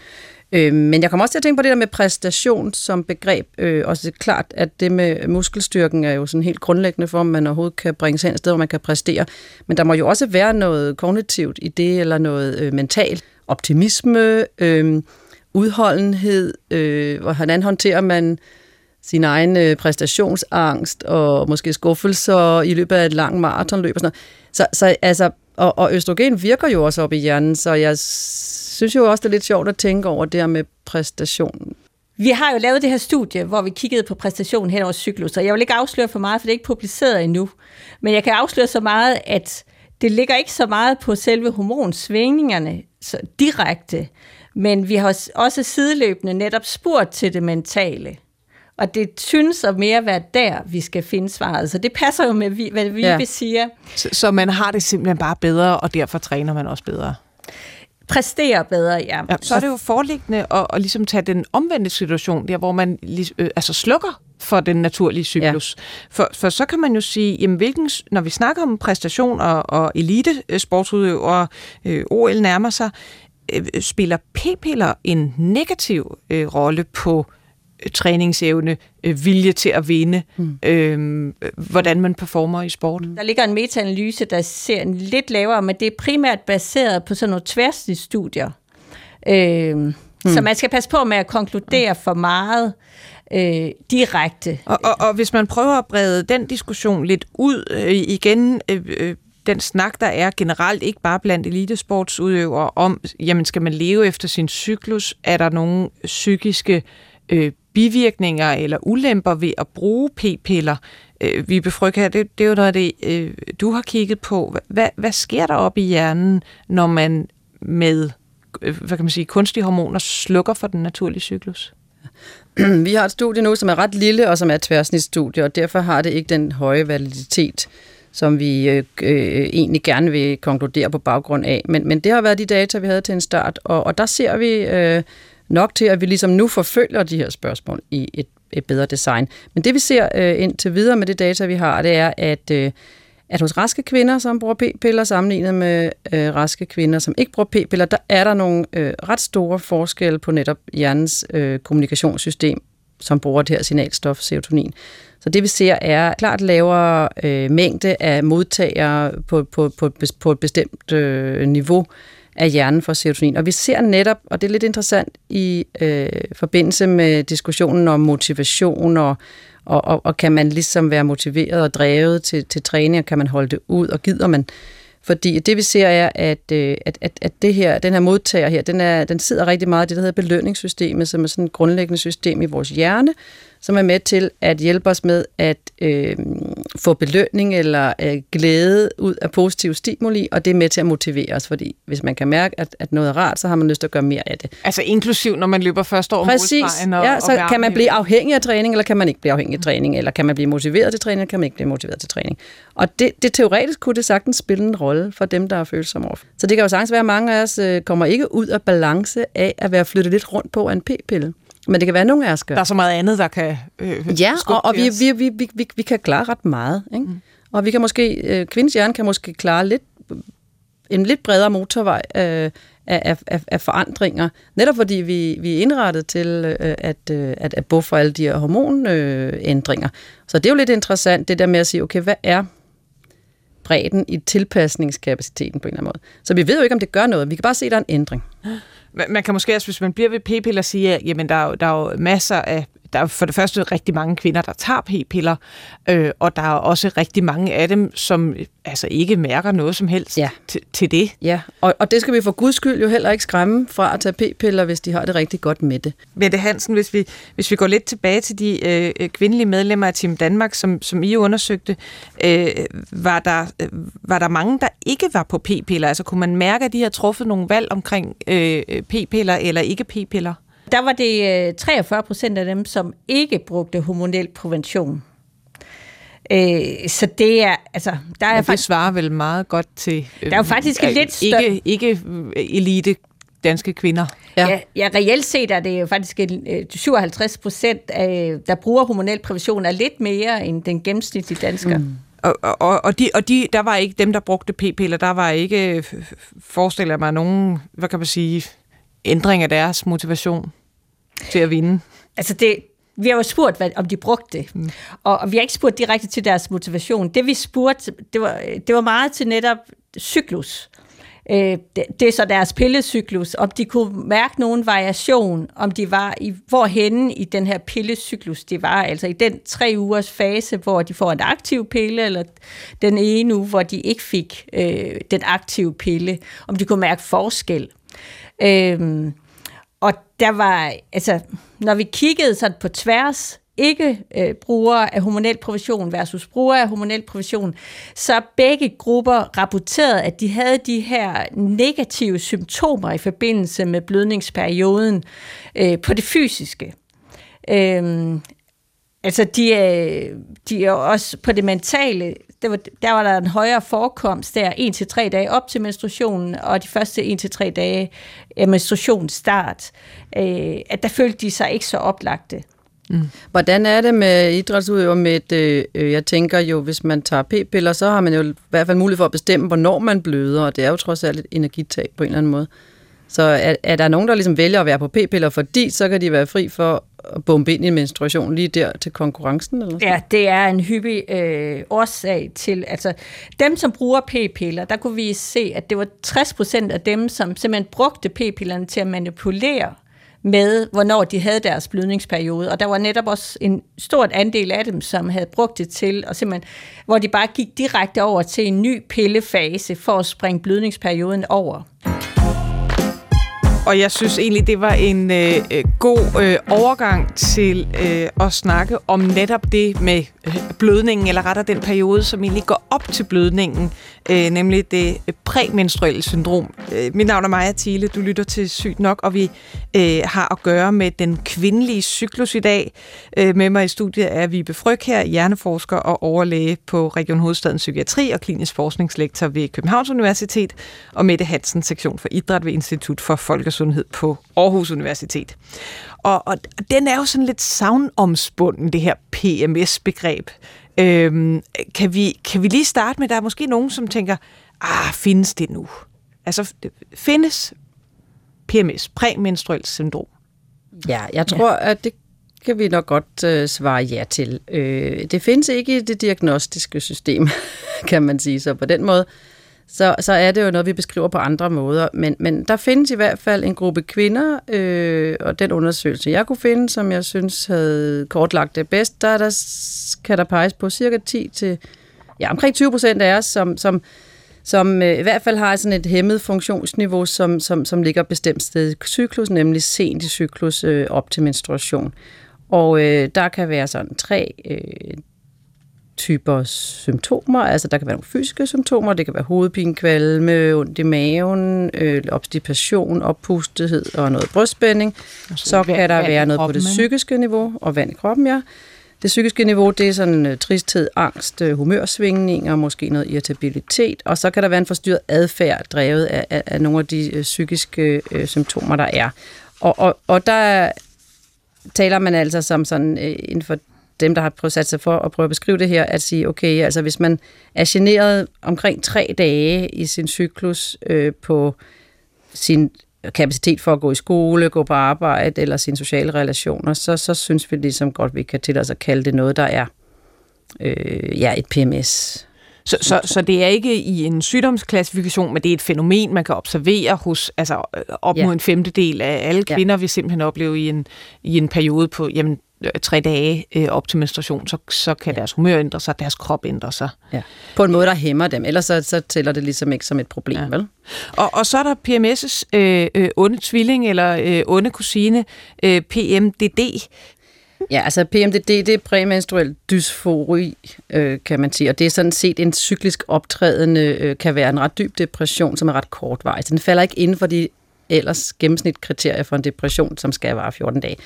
Speaker 3: Øh, men jeg kommer også til at tænke på det der med præstation som begreb. Øh, og det er klart, at det med muskelstyrken er jo sådan helt grundlæggende for, om man overhovedet kan bringe sig hen et sted, hvor man kan præstere. Men der må jo også være noget kognitivt i det, eller noget øh, mentalt. Optimisme, øh, udholdenhed, øh, hvordan håndterer man sin egen øh, præstationsangst og måske skuffelser i løbet af et langt maratonløb og sådan noget. Så, så altså, og, og østrogen virker jo også op i hjernen, så jeg synes jo også, det er lidt sjovt at tænke over det her med præstation.
Speaker 4: Vi har jo lavet det her studie, hvor vi kiggede på præstation hen over cyklus, og jeg vil ikke afsløre for meget, for det er ikke publiceret endnu. Men jeg kan afsløre så meget, at det ligger ikke så meget på selve hormonsvingningerne så direkte, men vi har også sideløbende netop spurgt til det mentale. Og det synes at mere være der, vi skal finde svaret. Så det passer jo med, hvad vi ja. siger.
Speaker 2: Så, så man har det simpelthen bare bedre, og derfor træner man også bedre?
Speaker 4: Præstere bedre, ja. ja
Speaker 2: så er det jo foreliggende at, at ligesom tage den omvendte situation, der hvor man øh, altså slukker for den naturlige cyklus. Ja. For, for så kan man jo sige, jamen hvilken, når vi snakker om præstation og, og elite sportsudøvere, øh, OL nærmer sig, øh, spiller p-piller en negativ øh, rolle på træningsevne, øh, vilje til at vinde, mm. øh, hvordan man performer i sport.
Speaker 4: Der ligger en metaanalyse, der ser en lidt lavere, men det er primært baseret på sådan nogle tværstige studier. Øh, mm. Så man skal passe på med at konkludere for meget øh, direkte.
Speaker 2: Og, og, og hvis man prøver at brede den diskussion lidt ud øh, igen, øh, øh, den snak, der er generelt, ikke bare blandt elitesportsudøvere, om, jamen skal man leve efter sin cyklus? Er der nogle psykiske øh, bivirkninger eller ulemper ved at bruge p-piller. Øh, vi befrykker her, det, det er jo noget af det, øh, du har kigget på. Hvad, hvad sker der op i hjernen, når man med øh, hvad kan man sige, kunstige hormoner slukker for den naturlige cyklus?
Speaker 3: Vi har et studie nu, som er ret lille og som er et tværsnitsstudie, og derfor har det ikke den høje validitet, som vi øh, øh, egentlig gerne vil konkludere på baggrund af. Men, men det har været de data, vi havde til en start, og, og der ser vi øh, nok til, at vi ligesom nu forfølger de her spørgsmål i et, et bedre design. Men det vi ser øh, indtil videre med det data, vi har, det er, at, øh, at hos raske kvinder, som bruger p-piller, sammenlignet med øh, raske kvinder, som ikke bruger p-piller, der er der nogle øh, ret store forskelle på netop hjernens øh, kommunikationssystem, som bruger det her signalstof, serotonin. Så det vi ser er klart lavere øh, mængde af modtagere på, på, på, på et bestemt øh, niveau, af hjernen for serotonin. Og vi ser netop, og det er lidt interessant i øh, forbindelse med diskussionen om motivation og, og, og, og kan man ligesom være motiveret og drevet til, til træning, og kan man holde det ud, og gider man? Fordi det vi ser er, at, øh, at, at, at det her, den her modtager her, den, er, den sidder rigtig meget i det, der hedder belønningssystemet, som er sådan et grundlæggende system i vores hjerne, som er med til at hjælpe os med at øh, få belønning eller øh, glæde ud af positiv stimuli, og det er med til at motivere os, fordi hvis man kan mærke, at, at noget er rart, så har man lyst til at gøre mere af det.
Speaker 2: Altså inklusiv, når man løber første år
Speaker 3: Præcis. Og, ja, så og kan man blive afhængig af træning, eller kan man ikke blive afhængig af træning, eller kan man blive motiveret til træning, eller kan man ikke blive motiveret til træning. Og det, det teoretisk kunne det sagtens spille en rolle for dem, der er følsomme over. Så det kan jo sagtens være, at mange af os øh, kommer ikke ud af balance af at være flyttet lidt rundt på en p-pille. Men det kan være, at nogle af os gør.
Speaker 2: Der er så meget andet, der kan øh,
Speaker 3: Ja, og, og vi, vi, vi, vi, vi, vi kan klare ret meget. Ikke? Mm. Og vi kan måske, øh, kvindens hjerne kan måske klare lidt, en lidt bredere motorvej øh, af, af, af, af forandringer, netop fordi vi, vi er indrettet til øh, at, øh, at, at buffe alle de her hormonændringer. Så det er jo lidt interessant, det der med at sige, okay, hvad er bredden i tilpasningskapaciteten på en eller anden måde. Så vi ved jo ikke, om det gør noget. Vi kan bare se, at der er en ændring.
Speaker 2: Man kan måske også, hvis man bliver ved p-piller, sige, at jamen, der, er jo, der er jo masser af der er for det første rigtig mange kvinder, der tager p-piller, øh, og der er også rigtig mange af dem, som altså ikke mærker noget som helst ja. til, til det.
Speaker 3: Ja, og, og det skal vi for guds skyld jo heller ikke skræmme fra at tage p-piller, hvis de har det rigtig godt med det.
Speaker 2: Mette Hansen, hvis vi, hvis vi går lidt tilbage til de øh, kvindelige medlemmer af Team Danmark, som, som I undersøgte, øh, var, der, øh, var der mange, der ikke var på p-piller? Altså kunne man mærke, at de har truffet nogle valg omkring øh, p-piller eller ikke p-piller?
Speaker 4: Der var det 43 øh, procent af dem, som ikke brugte hormonel prævention. Øh, så det er, altså, der er
Speaker 2: det faktisk, svarer vel meget godt til...
Speaker 4: der er jo faktisk øh, lidt
Speaker 2: større... Ikke, ikke elite danske kvinder.
Speaker 4: Ja. Ja, ja, reelt set er det jo faktisk 57 procent, der bruger hormonel prævention, er lidt mere end den gennemsnitlige dansker. Mm.
Speaker 2: Og, og, og, de, og de, der var ikke dem, der brugte p-piller, der var ikke, forestiller mig, nogen, hvad kan man sige, ændring af deres motivation til at vinde?
Speaker 4: Altså det, vi har jo spurgt, hvad, om de brugte det, mm. og, og vi har ikke spurgt direkte til deres motivation. Det vi spurgte, det var, det var meget til netop cyklus. Øh, det, det er så deres pillecyklus, om de kunne mærke nogen variation, om de var i, hvorhenne i den her pillecyklus de var, altså i den tre ugers fase, hvor de får en aktiv pille, eller den ene uge, hvor de ikke fik øh, den aktive pille, om de kunne mærke forskel. Øh, og der var, altså, når vi kiggede sådan på tværs, ikke øh, brugere af hormonel provision versus brugere af hormonel provision, så begge grupper rapporterede, at de havde de her negative symptomer i forbindelse med blødningsperioden øh, på det fysiske. Øh, altså, de øh, de er også på det mentale det var, der var der en højere forekomst der, 1-3 dage op til menstruationen, og de første 1-3 dage øh, af menstruationsstart, øh, at der følte de sig ikke så oplagte.
Speaker 3: Mm. Hvordan er det med idrætsudøver med, et, øh, øh, jeg tænker jo, hvis man tager p-piller, så har man jo i hvert fald mulighed for at bestemme, hvornår man bløder, og det er jo trods alt et energitab på en eller anden måde. Så er, er der nogen, der ligesom vælger at være på p-piller, fordi så kan de være fri for at bombe ind i menstruation lige der til konkurrencen? Eller
Speaker 4: Ja, det er en hyppig øh, årsag til, altså dem, som bruger p-piller, der kunne vi se, at det var 60% af dem, som simpelthen brugte p-pillerne til at manipulere med, hvornår de havde deres blødningsperiode. Og der var netop også en stort andel af dem, som havde brugt det til, og simpelthen, hvor de bare gik direkte over til en ny pillefase for at springe blødningsperioden over
Speaker 2: og jeg synes egentlig, det var en øh, øh, god øh, overgang til øh, at snakke om netop det med øh, blødningen, eller rettere den periode, som egentlig går op til blødningen, øh, nemlig det øh, præmenstruelle syndrom. Øh, mit navn er Maja Thiele, du lytter til Sygt Nok, og vi øh, har at gøre med den kvindelige cyklus i dag. Øh, med mig i studiet er Vibe Fryg her, hjerneforsker og overlæge på Region Hovedstadens Psykiatri og klinisk forskningslektor ved Københavns Universitet, og Mette Hansen, sektion for idræt ved Institut for Folkesundhed på Aarhus Universitet. Og, og den er jo sådan lidt savnomspunden, det her PMS-begreb. Øhm, kan, vi, kan vi lige starte med, der er måske nogen, som tænker, ah, findes det nu? Altså, findes PMS, præmenstruelt syndrom?
Speaker 3: Ja, jeg tror, ja. at det kan vi nok godt øh, svare ja til. Øh, det findes ikke i det diagnostiske system, kan man sige. Så på den måde, så, så er det jo noget, vi beskriver på andre måder. Men, men der findes i hvert fald en gruppe kvinder, øh, og den undersøgelse, jeg kunne finde, som jeg synes havde kortlagt det bedst, der, der kan der peges på cirka 10 til, ja, omkring 20 procent af os, som, som, som øh, i hvert fald har sådan et hæmmet funktionsniveau, som, som, som ligger bestemt sted i cyklus, nemlig sent i cyklus øh, op til menstruation. Og øh, der kan være sådan tre øh, typer symptomer. Altså der kan være nogle fysiske symptomer, det kan være hovedpine, kvalme, ondt i maven, øh, obstipation, oppustethed og noget brystspænding. Så, så kan der være noget på det psykiske niveau, og vand i kroppen, ja. Det psykiske niveau, det er sådan uh, tristhed, angst, uh, humørsvingninger, måske noget irritabilitet, og så kan der være en forstyrret adfærd, drevet af, af, af nogle af de uh, psykiske uh, symptomer, der er. Og, og, og der taler man altså som sådan uh, inden for dem, der har prøvet sat sig for at prøve at beskrive det her, at sige, okay, altså hvis man er generet omkring tre dage i sin cyklus øh, på sin kapacitet for at gå i skole, gå på arbejde eller sine sociale relationer, så, så synes vi ligesom godt, vi kan til os at kalde det noget, der er øh, ja, et PMS.
Speaker 2: Så, så, så det er ikke i en sygdomsklassifikation, men det er et fænomen, man kan observere hos altså, op mod ja. en femtedel af alle kvinder, ja. vi simpelthen opleve i en, i en periode på jamen, Øh, tre dage øh, op til menstruation, så, så kan ja. deres humør ændre sig, deres krop ændre sig. Ja.
Speaker 3: På en måde, der hæmmer dem, ellers så, så tæller det ligesom ikke som et problem, ja. vel?
Speaker 2: Og, og så er der PMS' øh, øh, onde tvilling eller øh, onde kusine, øh, PMDD.
Speaker 3: Ja, altså PMDD, det er præmenstruel dysfori, øh, kan man sige, og det er sådan set en cyklisk optrædende, øh, kan være en ret dyb depression, som er ret kortvarig. Så den falder ikke inden for de ellers gennemsnitkriterier for en depression, som skal vare 14 dage.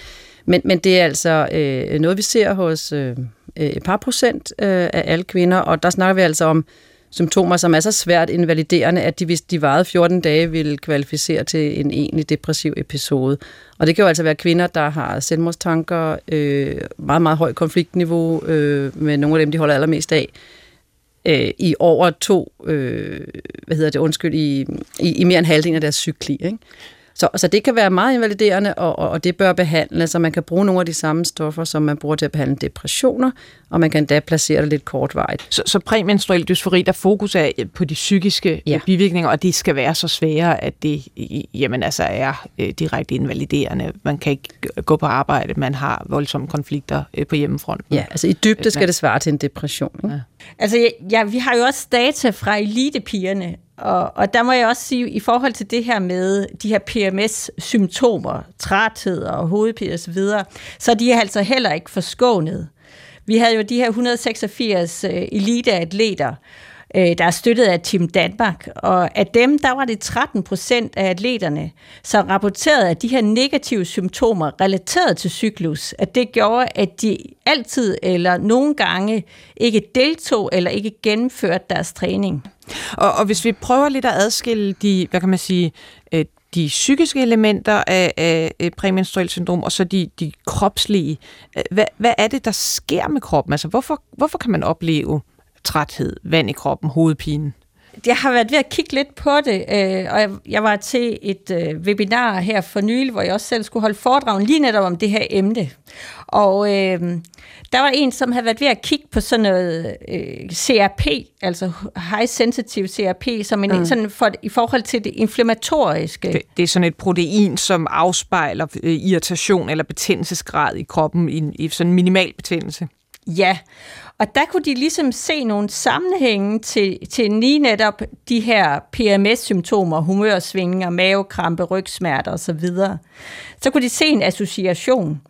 Speaker 3: Men, men det er altså øh, noget, vi ser hos øh, et par procent øh, af alle kvinder, og der snakker vi altså om symptomer, som er så svært invaliderende, at de, hvis de varede 14 dage, ville kvalificere til en egentlig depressiv episode. Og det kan jo altså være kvinder, der har selvmordstanker, øh, meget, meget højt konfliktniveau øh, med nogle af dem, de holder allermest af, øh, i over to, øh, hvad hedder det, undskyld, i, i, i mere end halvdelen af deres cykli. Ikke? Så, så det kan være meget invaliderende, og, og, og det bør behandles, så man kan bruge nogle af de samme stoffer, som man bruger til at behandle depressioner, og man kan da placere det lidt kortvarigt.
Speaker 2: Så, så præmenstruel dysfori, der fokus er på de psykiske ja. bivirkninger, og de skal være så svære, at det jamen, altså er øh, direkte invaliderende. Man kan ikke gå på arbejde, man har voldsomme konflikter øh, på hjemmefronten.
Speaker 3: Ja, altså i dybde skal det svare til en depression. Ikke? Ja.
Speaker 4: Altså, ja, vi har jo også data fra elitepigerne, og, og der må jeg også sige, i forhold til det her med de her PMS-symptomer, træthed og hovedpine osv., så er de altså heller ikke forskånet. Vi havde jo de her 186 øh, eliteatleter, øh, der er støttet af Team Danmark. Og af dem, der var det 13 procent af atleterne, som rapporterede, at de her negative symptomer relateret til cyklus, at det gjorde, at de altid eller nogle gange ikke deltog eller ikke gennemførte deres træning.
Speaker 2: Og, og hvis vi prøver lidt at adskille de, hvad kan man sige, øh, de psykiske elementer af, af præmenstruelt syndrom, og så de, de kropslige. Øh, hvad, hvad er det, der sker med kroppen? Altså, hvorfor, hvorfor kan man opleve træthed, vand i kroppen, hovedpine?
Speaker 4: Jeg har været ved at kigge lidt på det, øh, og jeg var til et øh, webinar her for nylig, hvor jeg også selv skulle holde foredrag lige netop om det her emne. Og øh, der var en, som havde været ved at kigge på sådan noget øh, CRP, altså high sensitive CRP, som en, mm. sådan for, i forhold til det inflammatoriske.
Speaker 2: Det, det er sådan et protein, som afspejler øh, irritation eller betændelsesgrad i kroppen i, i sådan minimal betændelse.
Speaker 4: Ja, og der kunne de ligesom se nogle sammenhænge til, til lige netop de her PMS-symptomer, humørsvingninger, mavekrampe, rygsmerter osv. Så kunne de se en association.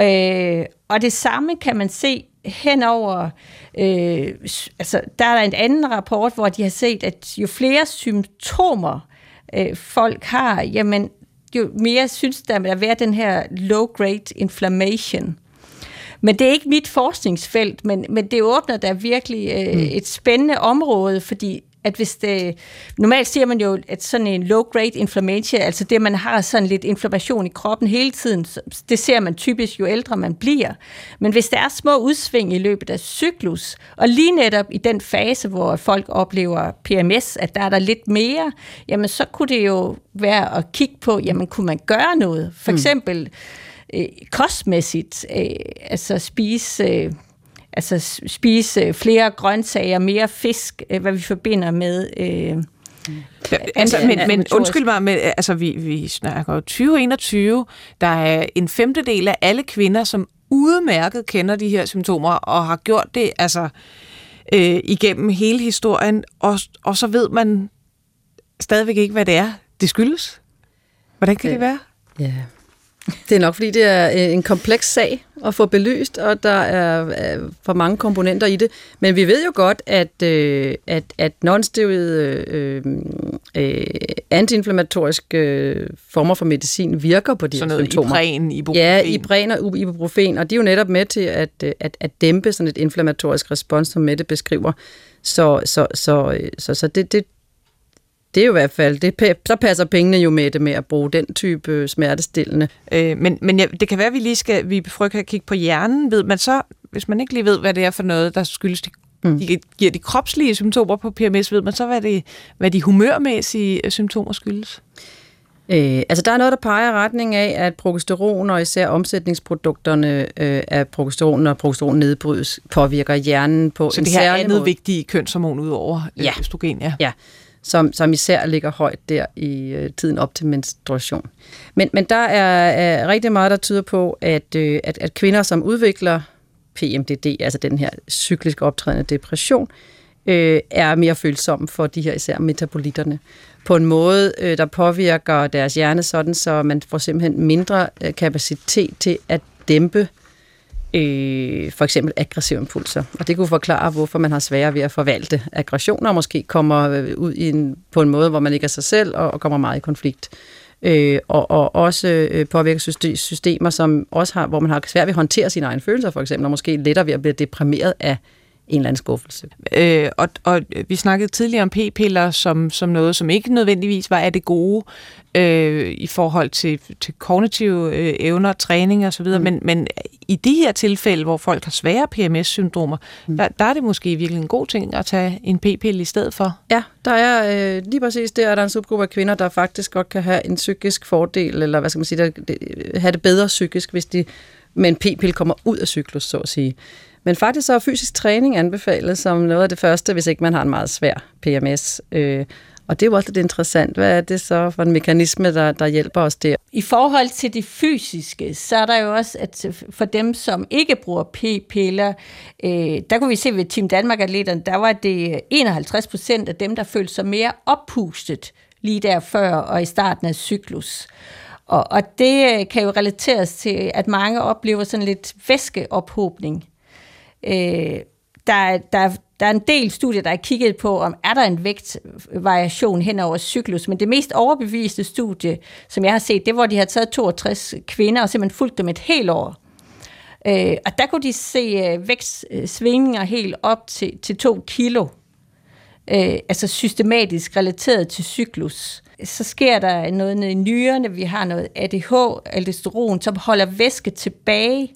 Speaker 4: Øh, og det samme kan man se henover, øh, altså der er der en anden rapport, hvor de har set, at jo flere symptomer øh, folk har, jamen jo mere synes der at være den her low-grade inflammation. Men det er ikke mit forskningsfelt, men, men det åbner da virkelig øh, mm. et spændende område, fordi at hvis det, normalt siger man jo, at sådan en low-grade inflammation, altså det, man har sådan lidt inflammation i kroppen hele tiden, det ser man typisk, jo ældre man bliver. Men hvis der er små udsving i løbet af cyklus, og lige netop i den fase, hvor folk oplever PMS, at der er der lidt mere, jamen så kunne det jo være at kigge på, jamen kunne man gøre noget? For mm. eksempel, mm øh, kostmæssigt, øh, altså spise... Øh, altså spise flere grøntsager, mere fisk, øh, hvad vi forbinder med øh,
Speaker 2: Ja, altså, men, men undskyld mig, men, altså, vi, vi snakker 2021. Der er en femtedel af alle kvinder, som udmærket kender de her symptomer, og har gjort det altså, øh, igennem hele historien, og, og så ved man stadigvæk ikke, hvad det er, det skyldes. Hvordan kan øh, det være?
Speaker 3: Ja, Det er nok, fordi det er øh, en kompleks sag at få belyst, og der er for mange komponenter i det. Men vi ved jo godt, at, øh, at, at nonsteroid øh, øh, antiinflammatoriske øh, former for medicin virker på de
Speaker 2: sådan
Speaker 3: her
Speaker 2: noget
Speaker 3: symptomer.
Speaker 2: Ibren, ibuprofen.
Speaker 3: Ja, ibren og ibuprofen, og de er jo netop med til at, øh, at, at dæmpe sådan et inflammatorisk respons, som Mette beskriver. Så, så, så, så, så det, det, det er jo i hvert fald, det, så passer pengene jo med det med at bruge den type øh, smertestillende.
Speaker 2: Øh, men men ja, det kan være, at vi lige skal vi frygter at kigge på hjernen. Ved man så, hvis man ikke lige ved, hvad det er for noget, der skyldes de, mm. de, giver de kropslige symptomer på PMS, ved man så, hvad, det, hvad de humørmæssige øh, symptomer skyldes?
Speaker 3: Øh, altså der er noget, der peger i retning af, at progesteron og især omsætningsprodukterne øh, af progesteron og progesteron nedbrydes påvirker hjernen på
Speaker 2: Så
Speaker 3: en
Speaker 2: det her
Speaker 3: særlig
Speaker 2: andet
Speaker 3: måde.
Speaker 2: vigtige kønshormon ud over øh,
Speaker 3: Ja.
Speaker 2: østrogen, ja.
Speaker 3: Ja, som, som især ligger højt der i øh, tiden op til menstruation. Men, men der er, øh, rigtig meget, der tyder på, at, øh, at, at kvinder, som udvikler PMDD, altså den her cyklisk optrædende depression, øh, er mere følsomme for de her især metabolitterne. På en måde, øh, der påvirker deres hjerne sådan, så man får simpelthen mindre øh, kapacitet til at dæmpe øh, Øh, for eksempel aggressive impulser. Og det kunne forklare, hvorfor man har sværere ved at forvalte aggressioner, og måske kommer øh, ud i en, på en måde, hvor man ikke er sig selv, og, og kommer meget i konflikt. Øh, og, og også øh, påvirker systemer, som også har, hvor man har svært ved at håndtere sine egne følelser, for eksempel, og måske lettere ved at blive deprimeret af en eller anden skuffelse.
Speaker 2: Øh, og, og vi snakkede tidligere om p-piller som, som noget, som ikke nødvendigvis var af det gode øh, i forhold til, til kognitive øh, evner, træning osv., mm. men, men i de her tilfælde, hvor folk har svære PMS-syndromer, mm. der, der er det måske virkelig en god ting at tage en p-pille i stedet for.
Speaker 3: Ja, der er øh, lige præcis der er der en subgruppe af kvinder, der faktisk godt kan have en psykisk fordel, eller hvad skal man sige, der, det, have det bedre psykisk, hvis de med en p-pille kommer ud af cyklus, så at sige. Men faktisk så er fysisk træning anbefalet som noget af det første, hvis ikke man har en meget svær PMS. Øh, og det er jo også lidt interessant. Hvad er det så for en mekanisme, der, der hjælper os der?
Speaker 4: I forhold til det fysiske, så er der jo også, at for dem, som ikke bruger p-piller, øh, der kunne vi se ved Team Danmark-atleterne, der var det 51 procent af dem, der følte sig mere oppustet lige der før og i starten af cyklus. Og, og det øh, kan jo relateres til, at mange oplever sådan lidt væskeophobning. Øh, der, der, der er en del studier, der er kigget på, om er der en vægtvariation hen over cyklus, men det mest overbeviste studie, som jeg har set, det var, hvor de har taget 62 kvinder og simpelthen fulgt dem et helt år. Øh, og der kunne de se øh, vækstsvingninger helt op til, til 2 kilo, øh, altså systematisk relateret til cyklus. Så sker der noget nede i nyrerne, vi har noget ADH, aldosteron, som holder væske tilbage,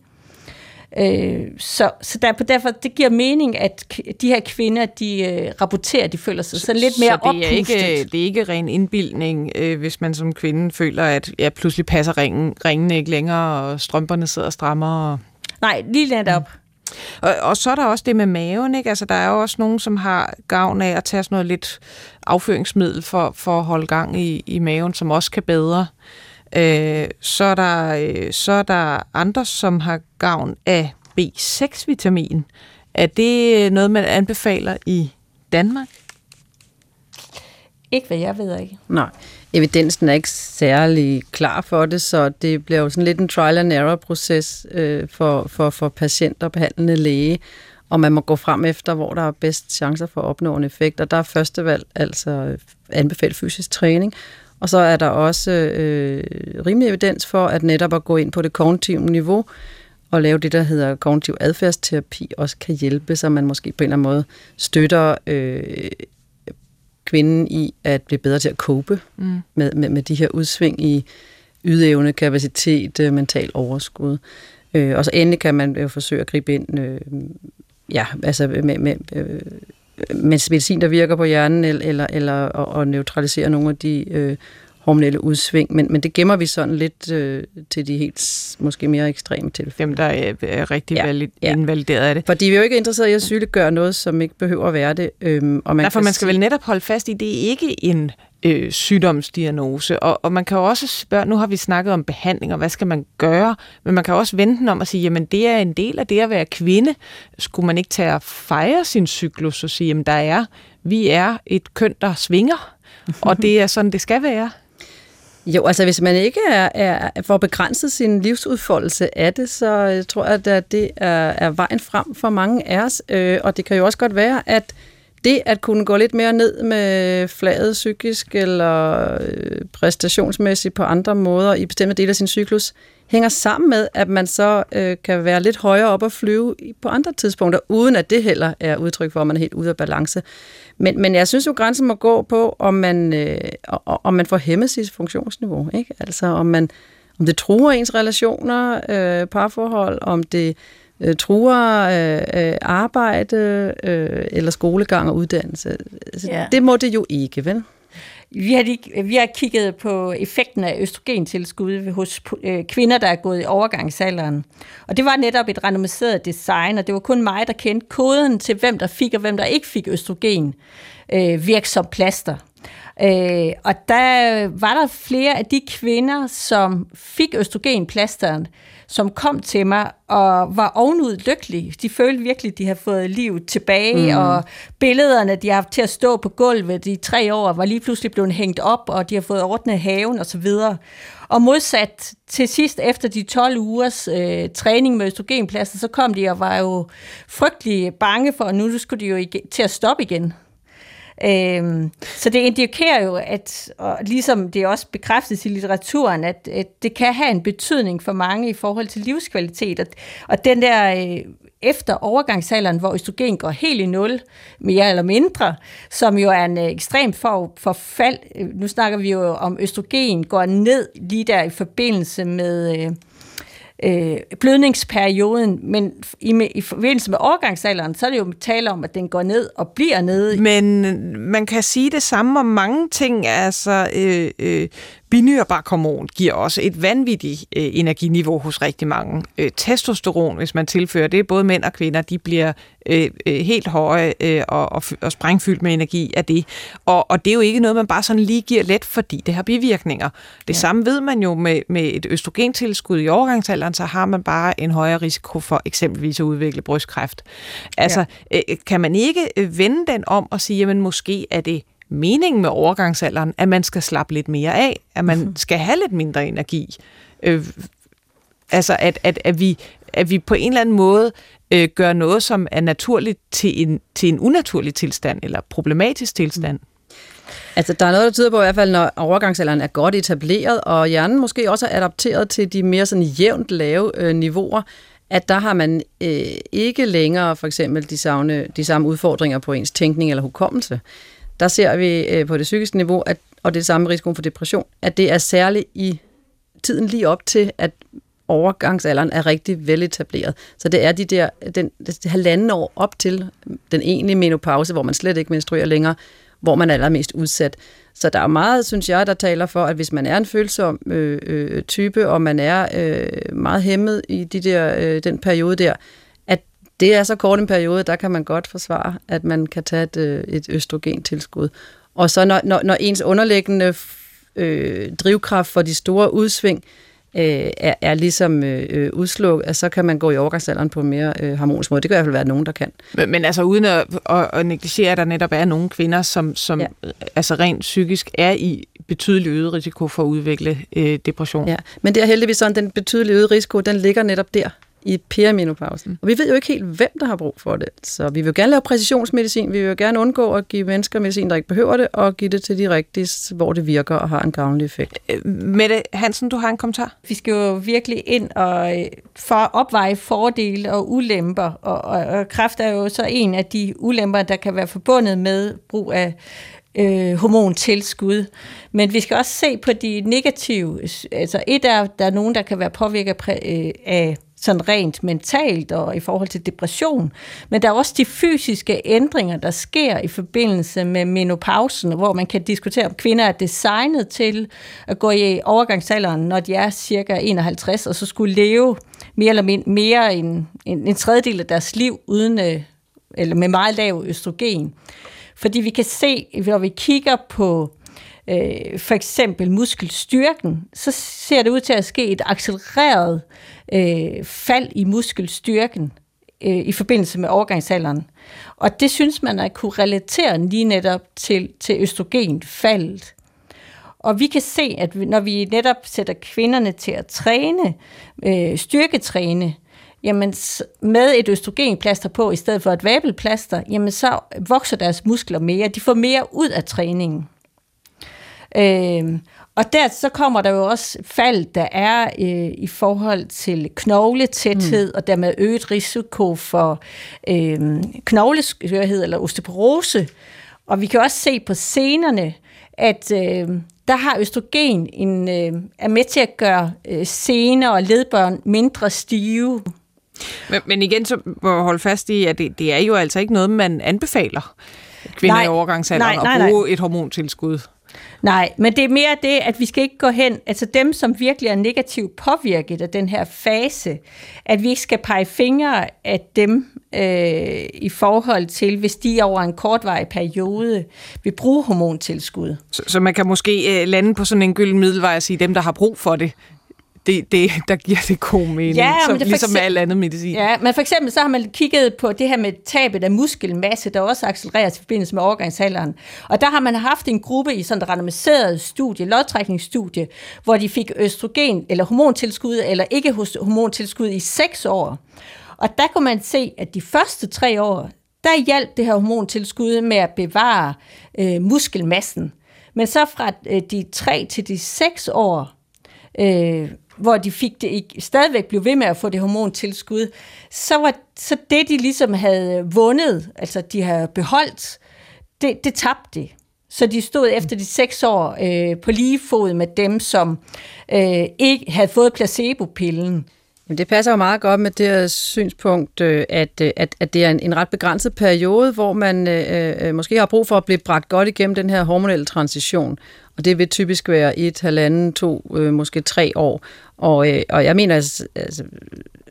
Speaker 4: Øh, så så der, derfor det giver mening, at de her kvinder, de øh, rapporterer, de føler sig så lidt mere
Speaker 2: så det er
Speaker 4: oppustet.
Speaker 2: ikke, det er ikke ren indbildning, øh, hvis man som kvinde føler, at ja, pludselig passer ringen, ringene ikke længere, og strømperne sidder strammer. Og...
Speaker 4: Nej, lige netop.
Speaker 2: Og, og så er der også det med maven, ikke? Altså, der er jo også nogen, som har gavn af at tage sådan noget lidt afføringsmiddel for, for at holde gang i, i maven, som også kan bedre. Øh, så, er der, øh, så er der andre, som har gavn af B6-vitamin. Er det noget, man anbefaler i Danmark?
Speaker 4: Ikke hvad jeg ved ikke.
Speaker 3: Nej, evidensen er ikke særlig klar for det, så det bliver jo sådan lidt en trial and error proces øh, for, for, for patienter og behandlende læge, og man må gå frem efter, hvor der er bedst chancer for at opnå en effekt, og der er første valg altså anbefalet fysisk træning, og så er der også øh, rimelig evidens for, at netop at gå ind på det kognitive niveau og lave det, der hedder kognitiv adfærdsterapi, også kan hjælpe, så man måske på en eller anden måde støtter øh, kvinden i at blive bedre til at cope mm. med, med, med de her udsving i ydeevne, kapacitet, øh, mental overskud. Øh, og så endelig kan man jo forsøge at gribe ind øh, ja, altså med, med, øh, medicin, der virker på hjernen, eller, eller, eller at neutralisere nogle af de øh, hormonelle udsving, men, men det gemmer vi sådan lidt øh, til de helt måske mere ekstreme tilfælde.
Speaker 2: Dem, der er, er rigtig
Speaker 3: Ja,
Speaker 2: valid,
Speaker 3: ja.
Speaker 2: invalideret af det.
Speaker 3: Fordi vi er jo ikke interesseret i at sygeliggøre noget, som ikke behøver at være det. Øhm, og man
Speaker 2: Derfor
Speaker 3: kan
Speaker 2: man skal
Speaker 3: sige-
Speaker 2: vel netop holde fast i, det er ikke en øh, sygdomsdiagnose. Og, og man kan jo også spørge, nu har vi snakket om behandling, og hvad skal man gøre? Men man kan også vente den om at sige, jamen det er en del af det at være kvinde. Skulle man ikke tage at fejre sin cyklus og sige, jamen der er, vi er et køn, der svinger, og det er sådan, det skal være.
Speaker 3: Jo, altså hvis man ikke er, er får begrænset sin livsudfoldelse af det, så jeg tror jeg, at det er, er vejen frem for mange af os. Øh, og det kan jo også godt være, at det at kunne gå lidt mere ned med flaget psykisk eller øh, præstationsmæssigt på andre måder i bestemte dele af sin cyklus, hænger sammen med, at man så øh, kan være lidt højere op og flyve på andre tidspunkter, uden at det heller er udtryk for, at man er helt ude af balance. Men, men jeg synes jo, grænsen må gå på, om man, øh, om man får hæmmet sit funktionsniveau. Ikke? Altså om, man, om det truer ens relationer, øh, parforhold, om det øh, truer øh, øh, arbejde øh, eller skolegang og uddannelse. Altså, ja. Det må det jo ikke, vel?
Speaker 4: Vi har, lige, vi har kigget på effekten af østrogentilskud hos øh, kvinder, der er gået i overgangsalderen. Og det var netop et randomiseret design, og det var kun mig, der kendte koden til, hvem der fik og hvem der ikke fik østrogen øh, virke som plaster. Øh, og der var der flere af de kvinder, som fik østrogenplasteren, som kom til mig og var ovenud lykkelige. De følte virkelig, at de havde fået liv tilbage, mm. og billederne, de har haft til at stå på gulvet i tre år, var lige pludselig blevet hængt op, og de har fået ordnet haven osv. Og modsat til sidst, efter de 12 ugers øh, træning med østrogenplaster, så kom de og var jo frygtelig bange for, at nu skulle de jo til at stoppe igen. Øhm, så det indikerer jo, at og ligesom det også bekræftes i litteraturen, at, at det kan have en betydning for mange i forhold til livskvalitet. Og, og den der øh, efter overgangsalderen, hvor østrogen går helt i nul, mere eller mindre, som jo er en øh, ekstrem for, forfald. Øh, nu snakker vi jo om, østrogen går ned lige der i forbindelse med... Øh, Øh, blødningsperioden, men i, i forbindelse med overgangsalderen, så er det jo tale om, at den går ned og bliver nede.
Speaker 2: Men man kan sige det samme om mange ting. Altså, øh, øh, Binyrbarkhormon giver også et vanvittigt øh, energiniveau hos rigtig mange. Øh, testosteron, hvis man tilfører det, både mænd og kvinder, de bliver øh, øh, helt høje øh, og, og, og sprængfyldt med energi af det. Og, og det er jo ikke noget, man bare sådan lige giver let, fordi det har bivirkninger. Det ja. samme ved man jo med, med et østrogentilskud i overgangsalderen, så har man bare en højere risiko for eksempelvis at udvikle brystkræft. Altså, ja. øh, kan man ikke øh, vende den om og sige, jamen måske er det meningen med overgangsalderen, at man skal slappe lidt mere af, at man mm. skal have lidt mindre energi. Øh, altså, at, at, at, vi, at vi på en eller anden måde øh, gør noget, som er naturligt til en, til en unaturlig tilstand, eller problematisk tilstand.
Speaker 3: Altså, der er noget, der tyder på i hvert fald, når overgangsalderen er godt etableret, og hjernen måske også er adapteret til de mere sådan jævnt lave øh, niveauer, at der har man øh, ikke længere for eksempel de samme, de samme udfordringer på ens tænkning eller hukommelse der ser vi øh, på det psykiske niveau, at, og det er samme risiko for depression, at det er særligt i tiden lige op til, at overgangsalderen er rigtig veletableret. Så det er de der, den, det halvanden år op til den egentlige menopause, hvor man slet ikke menstruerer længere, hvor man er allermest udsat. Så der er meget, synes jeg, der taler for, at hvis man er en følsom øh, øh, type, og man er øh, meget hæmmet i de der, øh, den periode der, det er så kort en periode, der kan man godt forsvare, at man kan tage et, øh, et østrogentilskud. Og så når, når, når ens underliggende øh, drivkraft for de store udsving øh, er, er ligesom øh, udslukket, så kan man gå i overgangsalderen på en mere øh, harmonisk måde. Det kan i hvert fald være nogen, der kan.
Speaker 2: Men, men altså uden at, at, at negligere, at der netop er nogle kvinder, som, som ja. altså rent psykisk er i betydelig øget risiko for at udvikle øh, depression.
Speaker 3: Ja, men det er heldigvis sådan, den betydelige øget risiko, den ligger netop der i perimenopausen. Og vi ved jo ikke helt, hvem der har brug for det. Så vi vil gerne lave præcisionsmedicin. Vi vil gerne undgå at give mennesker medicin, der ikke behøver det, og give det til de rigtige, hvor det virker og har en gavnlig effekt.
Speaker 2: Øh, Mette Hansen, du har en kommentar?
Speaker 4: Vi skal jo virkelig ind og øh, for at opveje fordele og ulemper. Og, og, og kræft er jo så en af de ulemper, der kan være forbundet med brug af øh, hormontilskud. Men vi skal også se på de negative. Altså et er, der er nogen, der kan være påvirket øh, af sådan rent mentalt og i forhold til depression. Men der er også de fysiske ændringer, der sker i forbindelse med menopausen, hvor man kan diskutere, om kvinder er designet til at gå i overgangsalderen, når de er cirka 51, og så skulle leve mere eller mindre mere end en, en tredjedel af deres liv uden øh, eller med meget lav østrogen. Fordi vi kan se, når vi kigger på øh, for eksempel muskelstyrken, så ser det ud til at ske et accelereret øh, fald i muskelstyrken øh, i forbindelse med overgangsalderen. Og det synes man at kunne relatere lige netop til, til østrogenfaldet. Og vi kan se, at når vi netop sætter kvinderne til at træne, øh, styrketræne, jamen med et østrogenplaster på i stedet for et vabelplaster, jamen så vokser deres muskler mere. De får mere ud af træningen. Øh, og der så kommer der jo også fald, der er øh, i forhold til knogletæthed, mm. og dermed øget risiko for øh, knogleskørhed eller osteoporose. Og vi kan også se på scenerne, at øh, der har østrogen en, øh, er med til at gøre øh, sener og ledbørn mindre stive.
Speaker 2: Men, men igen, så må jeg holde fast i, at det, det er jo altså ikke noget, man anbefaler kvinder nej, i overgangsalderen nej, nej, at bruge nej. et hormontilskud.
Speaker 4: Nej, men det er mere det, at vi skal ikke gå hen, altså dem, som virkelig er negativt påvirket af den her fase, at vi ikke skal pege fingre af dem øh, i forhold til, hvis de over en kortvarig periode vil bruge hormontilskud.
Speaker 2: Så, så man kan måske øh, lande på sådan en gylden middelvej og sige, dem, der har brug for det, det, det, der giver det god mening, ja, som, det ligesom med alt andet medicin.
Speaker 4: Ja, men for eksempel så har man kigget på det her med tabet af muskelmasse, der også accelereres i forbindelse med overgangsalderen. Og der har man haft en gruppe i sådan et randomiseret studie, lodtrækningsstudie, hvor de fik østrogen eller hormontilskud eller ikke hormontilskud i seks år. Og der kunne man se, at de første tre år, der hjalp det her hormontilskud med at bevare øh, muskelmassen. Men så fra øh, de tre til de seks år, øh, hvor de fik det stadigvæk blev ved med at få det hormontilskud, så var så det, de ligesom havde vundet, altså de havde beholdt, det, det tabte de. Så de stod efter de seks år øh, på lige fod med dem, som øh, ikke havde fået placebo-pillen.
Speaker 3: Men det passer jo meget godt med det her synspunkt, øh, at, øh, at, at det er en, en ret begrænset periode, hvor man øh, øh, måske har brug for at blive bragt godt igennem den her hormonelle transition. Og det vil typisk være et, halvanden, to, øh, måske tre år. Og, øh, og jeg mener, altså, altså,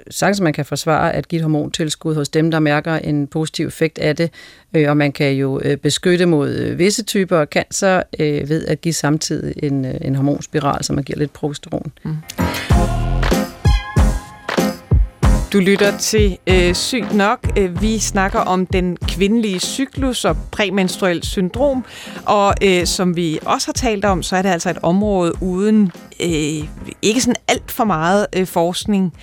Speaker 3: sagtens man kan forsvare at give et hormontilskud hos dem, der mærker en positiv effekt af det. Øh, og man kan jo øh, beskytte mod øh, visse typer cancer øh, ved at give samtidig en, øh, en hormonspiral, som man giver lidt progesteron. Mm.
Speaker 2: Du lytter til øh, Sygt Nok. Øh, vi snakker om den kvindelige cyklus og præmenstruel syndrom. Og øh, som vi også har talt om, så er det altså et område uden øh, ikke sådan alt for meget øh, forskning.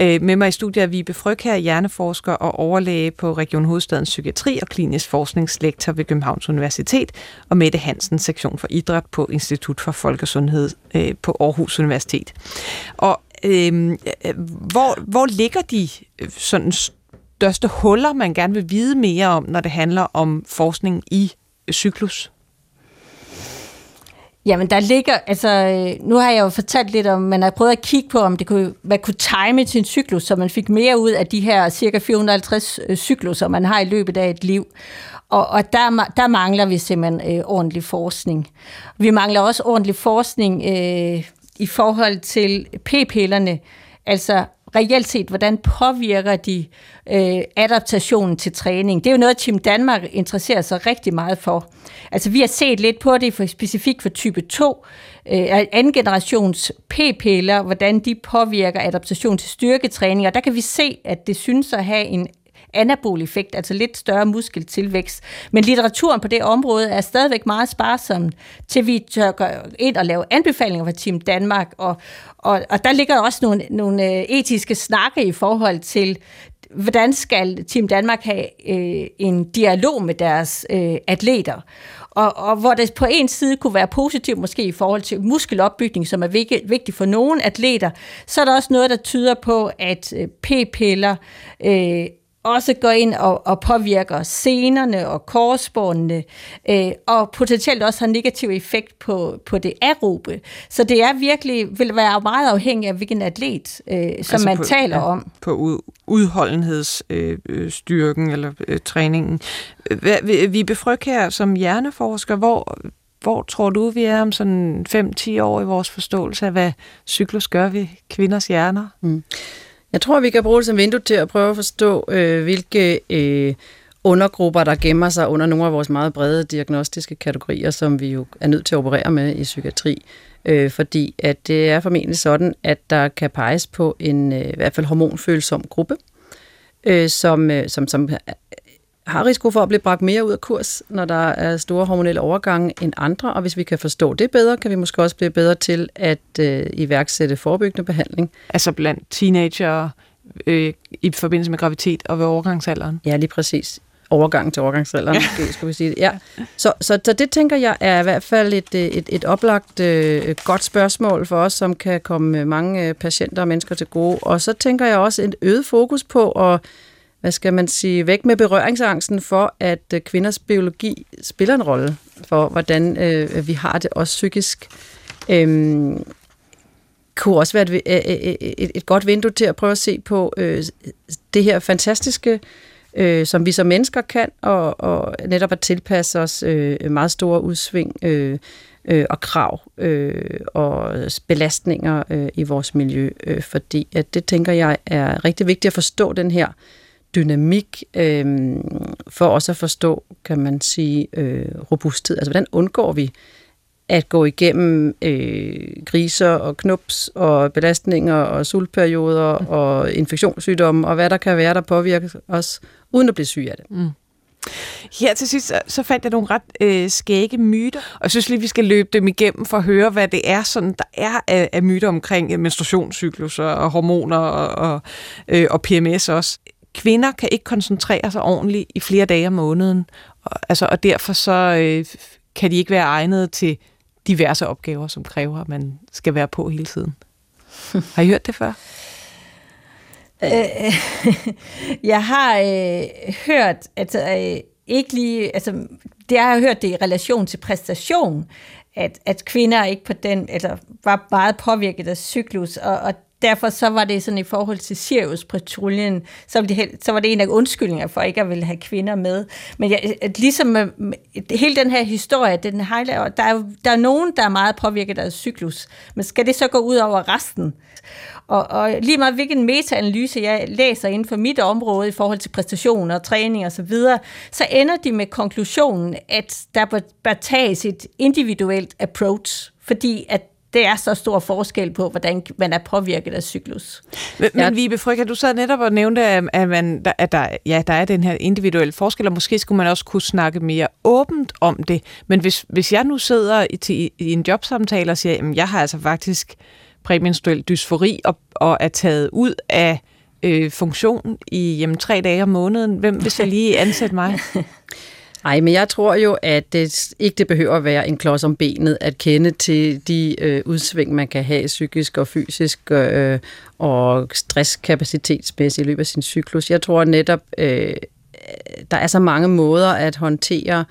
Speaker 2: Øh, med mig i studiet er Vibe Fryg her, hjerneforsker og overlæge på Region Hovedstadens Psykiatri og klinisk forskningslektor ved Københavns Universitet, og Mette Hansen, sektion for idræt på Institut for Folkesundhed øh, på Aarhus Universitet. Og Øhm, øh, hvor, hvor ligger de øh, sådan største huller, man gerne vil vide mere om, når det handler om forskning i øh, cyklus?
Speaker 4: Jamen, der ligger, altså, øh, nu har jeg jo fortalt lidt om, man har prøvet at kigge på, om det kunne, man kunne time sin cyklus, så man fik mere ud af de her cirka 450 cykluser, man har i løbet af et liv. Og, og der, der mangler vi simpelthen øh, ordentlig forskning. Vi mangler også ordentlig forskning øh, i forhold til p-pillerne, altså reelt set, hvordan påvirker de øh, adaptationen til træning? Det er jo noget, Team Danmark interesserer sig rigtig meget for. Altså vi har set lidt på det for, specifikt for type 2, øh, anden generations p-piller, hvordan de påvirker adaptation til styrketræning, og der kan vi se, at det synes at have en anabol effekt, altså lidt større muskeltilvækst. Men litteraturen på det område er stadigvæk meget sparsom, til vi tør ind og lave anbefalinger fra Team Danmark, og, og, og der ligger også nogle, nogle øh, etiske snakke i forhold til, hvordan skal Team Danmark have øh, en dialog med deres øh, atleter. Og, og hvor det på en side kunne være positivt måske i forhold til muskelopbygning, som er vigtigt for nogle atleter, så er der også noget, der tyder på, at øh, p-piller øh, også går ind og, og påvirker senerne og korsbåndene, øh, og potentielt også har negativ effekt på, på det aerobe. Så det er virkelig, vil være meget afhængig af, hvilken atlet, øh, som altså man på, taler ja, om.
Speaker 2: På udholdenhedsstyrken øh, eller øh, træningen. Vi, vi befryg her som hjerneforsker, hvor, hvor tror du, vi er om sådan 5-10 år i vores forståelse af, hvad cyklus gør ved kvinders hjerner? Mm.
Speaker 3: Jeg tror, vi kan bruge det som vindue til at prøve at forstå, øh, hvilke øh, undergrupper, der gemmer sig under nogle af vores meget brede diagnostiske kategorier, som vi jo er nødt til at operere med i psykiatri. Øh, fordi at det er formentlig sådan, at der kan peges på en øh, i hvert fald hormonfølsom gruppe, øh, som, øh, som, som har risiko for at blive bragt mere ud af kurs, når der er store hormonelle overgange end andre, og hvis vi kan forstå det bedre, kan vi måske også blive bedre til at øh, iværksætte forebyggende behandling.
Speaker 2: Altså blandt teenager øh, i forbindelse med graviditet og ved overgangsalderen?
Speaker 3: Ja, lige præcis overgang til overgangsalderen, ja. måske, skulle vi sige det. Ja. Så, så, så det tænker jeg er i hvert fald et, et, et oplagt øh, godt spørgsmål for os, som kan komme mange øh, patienter og mennesker til gode. Og så tænker jeg også et øget fokus på at hvad skal man sige, væk med berøringsangsten for, at øh, kvinders biologi spiller en rolle for, hvordan øh, vi har det også psykisk. Øhm, kunne også være et, et, et, et godt vindue til at prøve at se på øh, det her fantastiske øh, som vi som mennesker kan, og, og netop at tilpasse os øh, meget store udsving øh, øh, og krav øh, og belastninger øh, i vores miljø, øh, fordi at det tænker jeg er rigtig vigtigt at forstå den her dynamik, øh, for også at forstå, kan man sige, øh, robusthed. Altså, hvordan undgår vi at gå igennem øh, griser og knups og belastninger og sultperioder mm. og infektionssygdomme og hvad der kan være, der påvirker os, uden at blive syg af det. Mm.
Speaker 2: Her til sidst, så fandt jeg nogle ret øh, skægge myter, og jeg synes lige, vi skal løbe dem igennem for at høre, hvad det er, sådan, der er af, af myter omkring menstruationscyklus og hormoner og, og, øh, og PMS også. Kvinder kan ikke koncentrere sig ordentligt i flere dage om måneden, og, altså, og derfor så øh, kan de ikke være egnet til diverse opgaver, som kræver, at man skal være på hele tiden. Har I hørt det før?
Speaker 4: Øh, jeg har øh, hørt, at øh, ikke lige, altså, det har jeg hørt det i relation til præstation, at, at kvinder ikke på den, eller var meget påvirket af cyklus, og, og derfor så var det sådan i forhold til Sirius-patruljen, så, var det, så var det en af undskyldninger for ikke at ville have kvinder med. Men jeg, ligesom øh, hele den her historie, den highlighter, der er, der er nogen, der er meget påvirket af cyklus, men skal det så gå ud over resten? Og, og lige meget hvilken metaanalyse jeg læser inden for mit område i forhold til præstationer, træning og så videre, så ender de med konklusionen, at der bør, bør tages et individuelt approach, fordi at det er så stor forskel på, hvordan man er påvirket af cyklus.
Speaker 2: Men, men Vibe Frøkker, du sad netop og nævnte, at, man, at der, ja, der er den her individuelle forskel, og måske skulle man også kunne snakke mere åbent om det. Men hvis, hvis jeg nu sidder i, til, i en jobsamtale og siger, at jeg har altså faktisk præmenstruel dysfori og, og er taget ud af øh, funktion i jamen, tre dage om måneden, hvem vil så lige ansætte mig?
Speaker 3: Nej, men jeg tror jo, at det ikke det behøver at være en klods om benet at kende til de øh, udsving, man kan have psykisk og fysisk øh, og stresskapacitetsmæssigt i løbet af sin cyklus. Jeg tror netop, øh, der er så mange måder at håndtere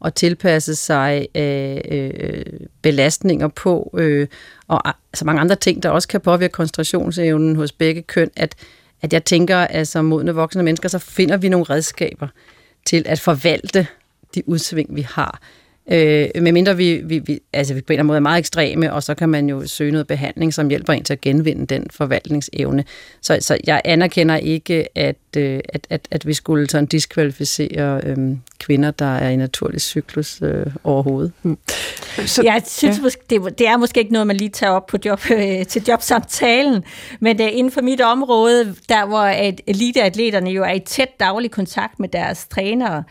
Speaker 3: og tilpasse sig øh, øh, belastninger på, øh, og så mange andre ting, der også kan påvirke koncentrationsevnen hos begge køn, at, at jeg tænker, at som modne voksne mennesker, så finder vi nogle redskaber til at forvalte de udsving, vi har. Øh, medmindre vi, vi, vi, altså vi på en eller anden måde er meget ekstreme, og så kan man jo søge noget behandling, som hjælper en til at genvinde den forvaltningsevne. Så, så jeg anerkender ikke, at, øh, at, at, at vi skulle sådan diskvalificere øh, kvinder, der er i naturlig cyklus øh, overhovedet. Mm.
Speaker 4: Så, jeg synes, ja. måske, det, det er måske ikke noget, man lige tager op på job, øh, til jobsamtalen, men er inden for mit område, der hvor eliteatleterne jo er i tæt daglig kontakt med deres trænere,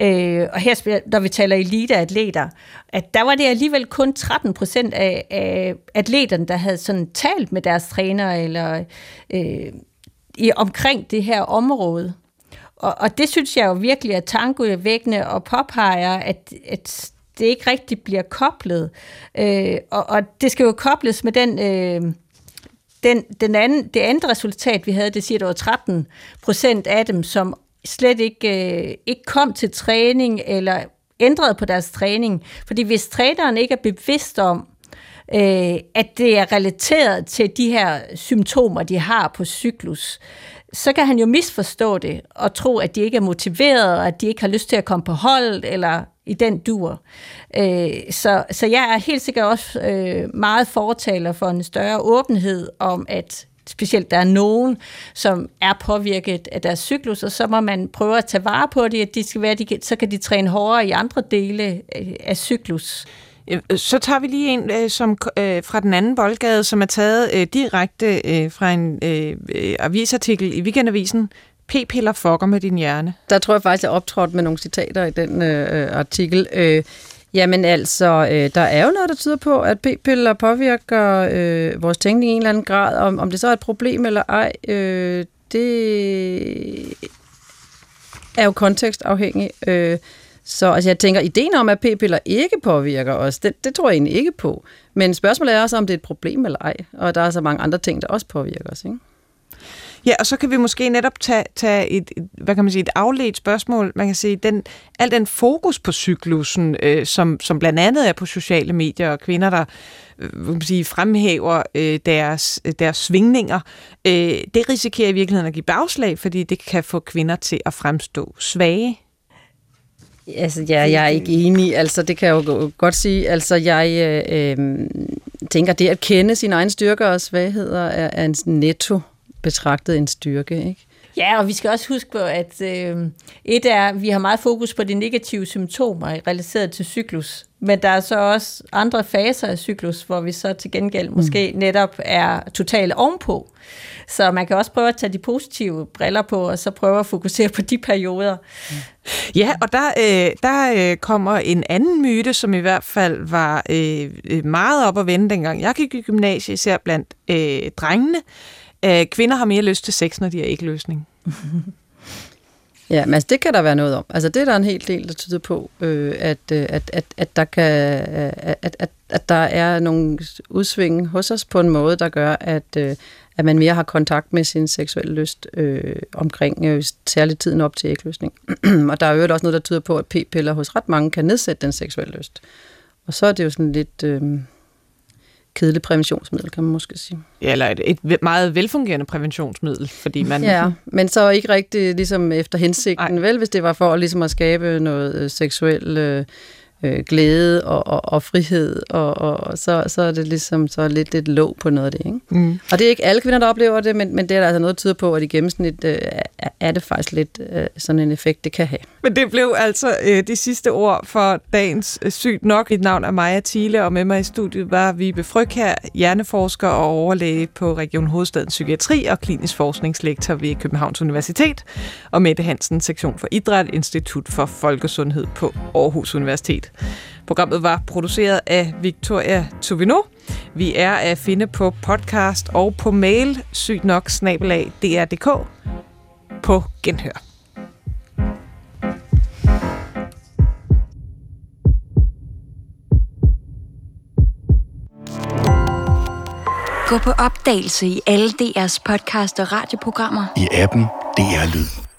Speaker 4: øh, og her, når vi taler eliteatleter, at der var det alligevel kun 13 procent af, af atleterne, der havde sådan talt med deres træner eller øh, i, omkring det her område. Og, og det synes jeg jo virkelig er tankevækkende og påpeger, at, at det ikke rigtig bliver koblet. Øh, og, og det skal jo kobles med den... Øh, den, den anden, det andet resultat, vi havde, det siger, at det var 13 procent af dem, som slet ikke, øh, ikke kom til træning eller ændrede på deres træning. Fordi hvis træneren ikke er bevidst om, øh, at det er relateret til de her symptomer, de har på cyklus, så kan han jo misforstå det og tro, at de ikke er motiveret, og at de ikke har lyst til at komme på hold, eller i den dur. Øh, så, så jeg er helt sikkert også øh, meget fortaler for en større åbenhed om, at specielt der er nogen, som er påvirket af deres cyklus, og så må man prøve at tage vare på det, at de skal være, de, så kan de træne hårdere i andre dele øh, af cyklus.
Speaker 2: Øh, så tager vi lige en øh, som øh, fra den anden boldgade, som er taget øh, direkte øh, fra en øh, øh avisartikel i Weekendavisen. P-piller fucker med din hjerne.
Speaker 3: Der tror jeg faktisk, jeg optrådte med nogle citater i den øh, artikel. Øh, jamen altså, øh, der er jo noget, der tyder på, at p-piller påvirker øh, vores tænkning i en eller anden grad. Om, om det så er et problem eller ej, øh, det er jo kontekstafhængigt. Øh, så altså, jeg tænker, ideen om, at p-piller ikke påvirker os, det, det tror jeg egentlig ikke på. Men spørgsmålet er også, om det er et problem eller ej. Og der er så mange andre ting, der også påvirker os. Ikke?
Speaker 2: Ja, og så kan vi måske netop tage, tage et, hvad kan man sige, et afledt spørgsmål. Man kan sige, den, al den fokus på cyklusen, øh, som, som blandt andet er på sociale medier, og kvinder, der øh, man sige, fremhæver øh, deres, deres svingninger, øh, det risikerer i virkeligheden at give bagslag, fordi det kan få kvinder til at fremstå svage.
Speaker 3: Altså, ja, jeg er ikke enig. Altså, det kan jeg jo godt sige. Altså, jeg øh, øh, tænker, det at kende sine egne styrker og svagheder er, er en netto betragtet en styrke, ikke?
Speaker 4: Ja, og vi skal også huske på, at øh, et er, vi har meget fokus på de negative symptomer relateret til cyklus, men der er så også andre faser af cyklus, hvor vi så til gengæld mm. måske netop er totalt ovenpå. Så man kan også prøve at tage de positive briller på, og så prøve at fokusere på de perioder.
Speaker 2: Ja, og der, øh, der øh, kommer en anden myte, som i hvert fald var øh, meget op at vende, dengang jeg gik i gymnasiet, især blandt øh, drengene, øh, kvinder har mere lyst til sex, når de er ikke løsning.
Speaker 3: Ja, men altså, det kan der være noget om. Altså, det er der en hel del, der tyder på, øh, at, øh, at, at, at, der kan, øh, at, at, at der er nogle udsving hos os på en måde, der gør, at, øh, at man mere har kontakt med sin seksuelle lyst øh, omkring øh, særligt tiden op til ægløsning. og der er jo også noget, der tyder på, at p-piller hos ret mange kan nedsætte den seksuelle lyst. Og så er det jo sådan lidt... Øh, kedeligt præventionsmiddel, kan man måske sige.
Speaker 2: Ja, eller et, et meget velfungerende præventionsmiddel, fordi man...
Speaker 3: Ja, men så ikke rigtig ligesom efter hensigten, Ej. vel, hvis det var for ligesom at skabe noget øh, seksuel øh, øh, glæde og, og, og frihed, og, og så, så er det ligesom så lidt et låg på noget af det. Ikke? Mm. Og det er ikke alle kvinder, der oplever det, men, men det er der altså noget, der tyder på, at i gennemsnit øh, er det faktisk lidt øh, sådan en effekt, det kan have.
Speaker 2: Men det blev altså øh, de sidste ord for dagens øh, Sygt Nok. Mit navn er Maja Thiele, og med mig i studiet var Vibe Fryg her, hjerneforsker og overlæge på Region Hovedstadens Psykiatri og klinisk forskningslektor ved Københavns Universitet, og Mette Hansen, sektion for Idræt, Institut for Folkesundhed på Aarhus Universitet. Programmet var produceret af Victoria Tuvino. Vi er at finde på podcast og på mail sygt nok snabelag dr.dk på genhør.
Speaker 1: Gå på opdagelse i alle DR's podcast og radioprogrammer.
Speaker 5: I appen DR Lyd.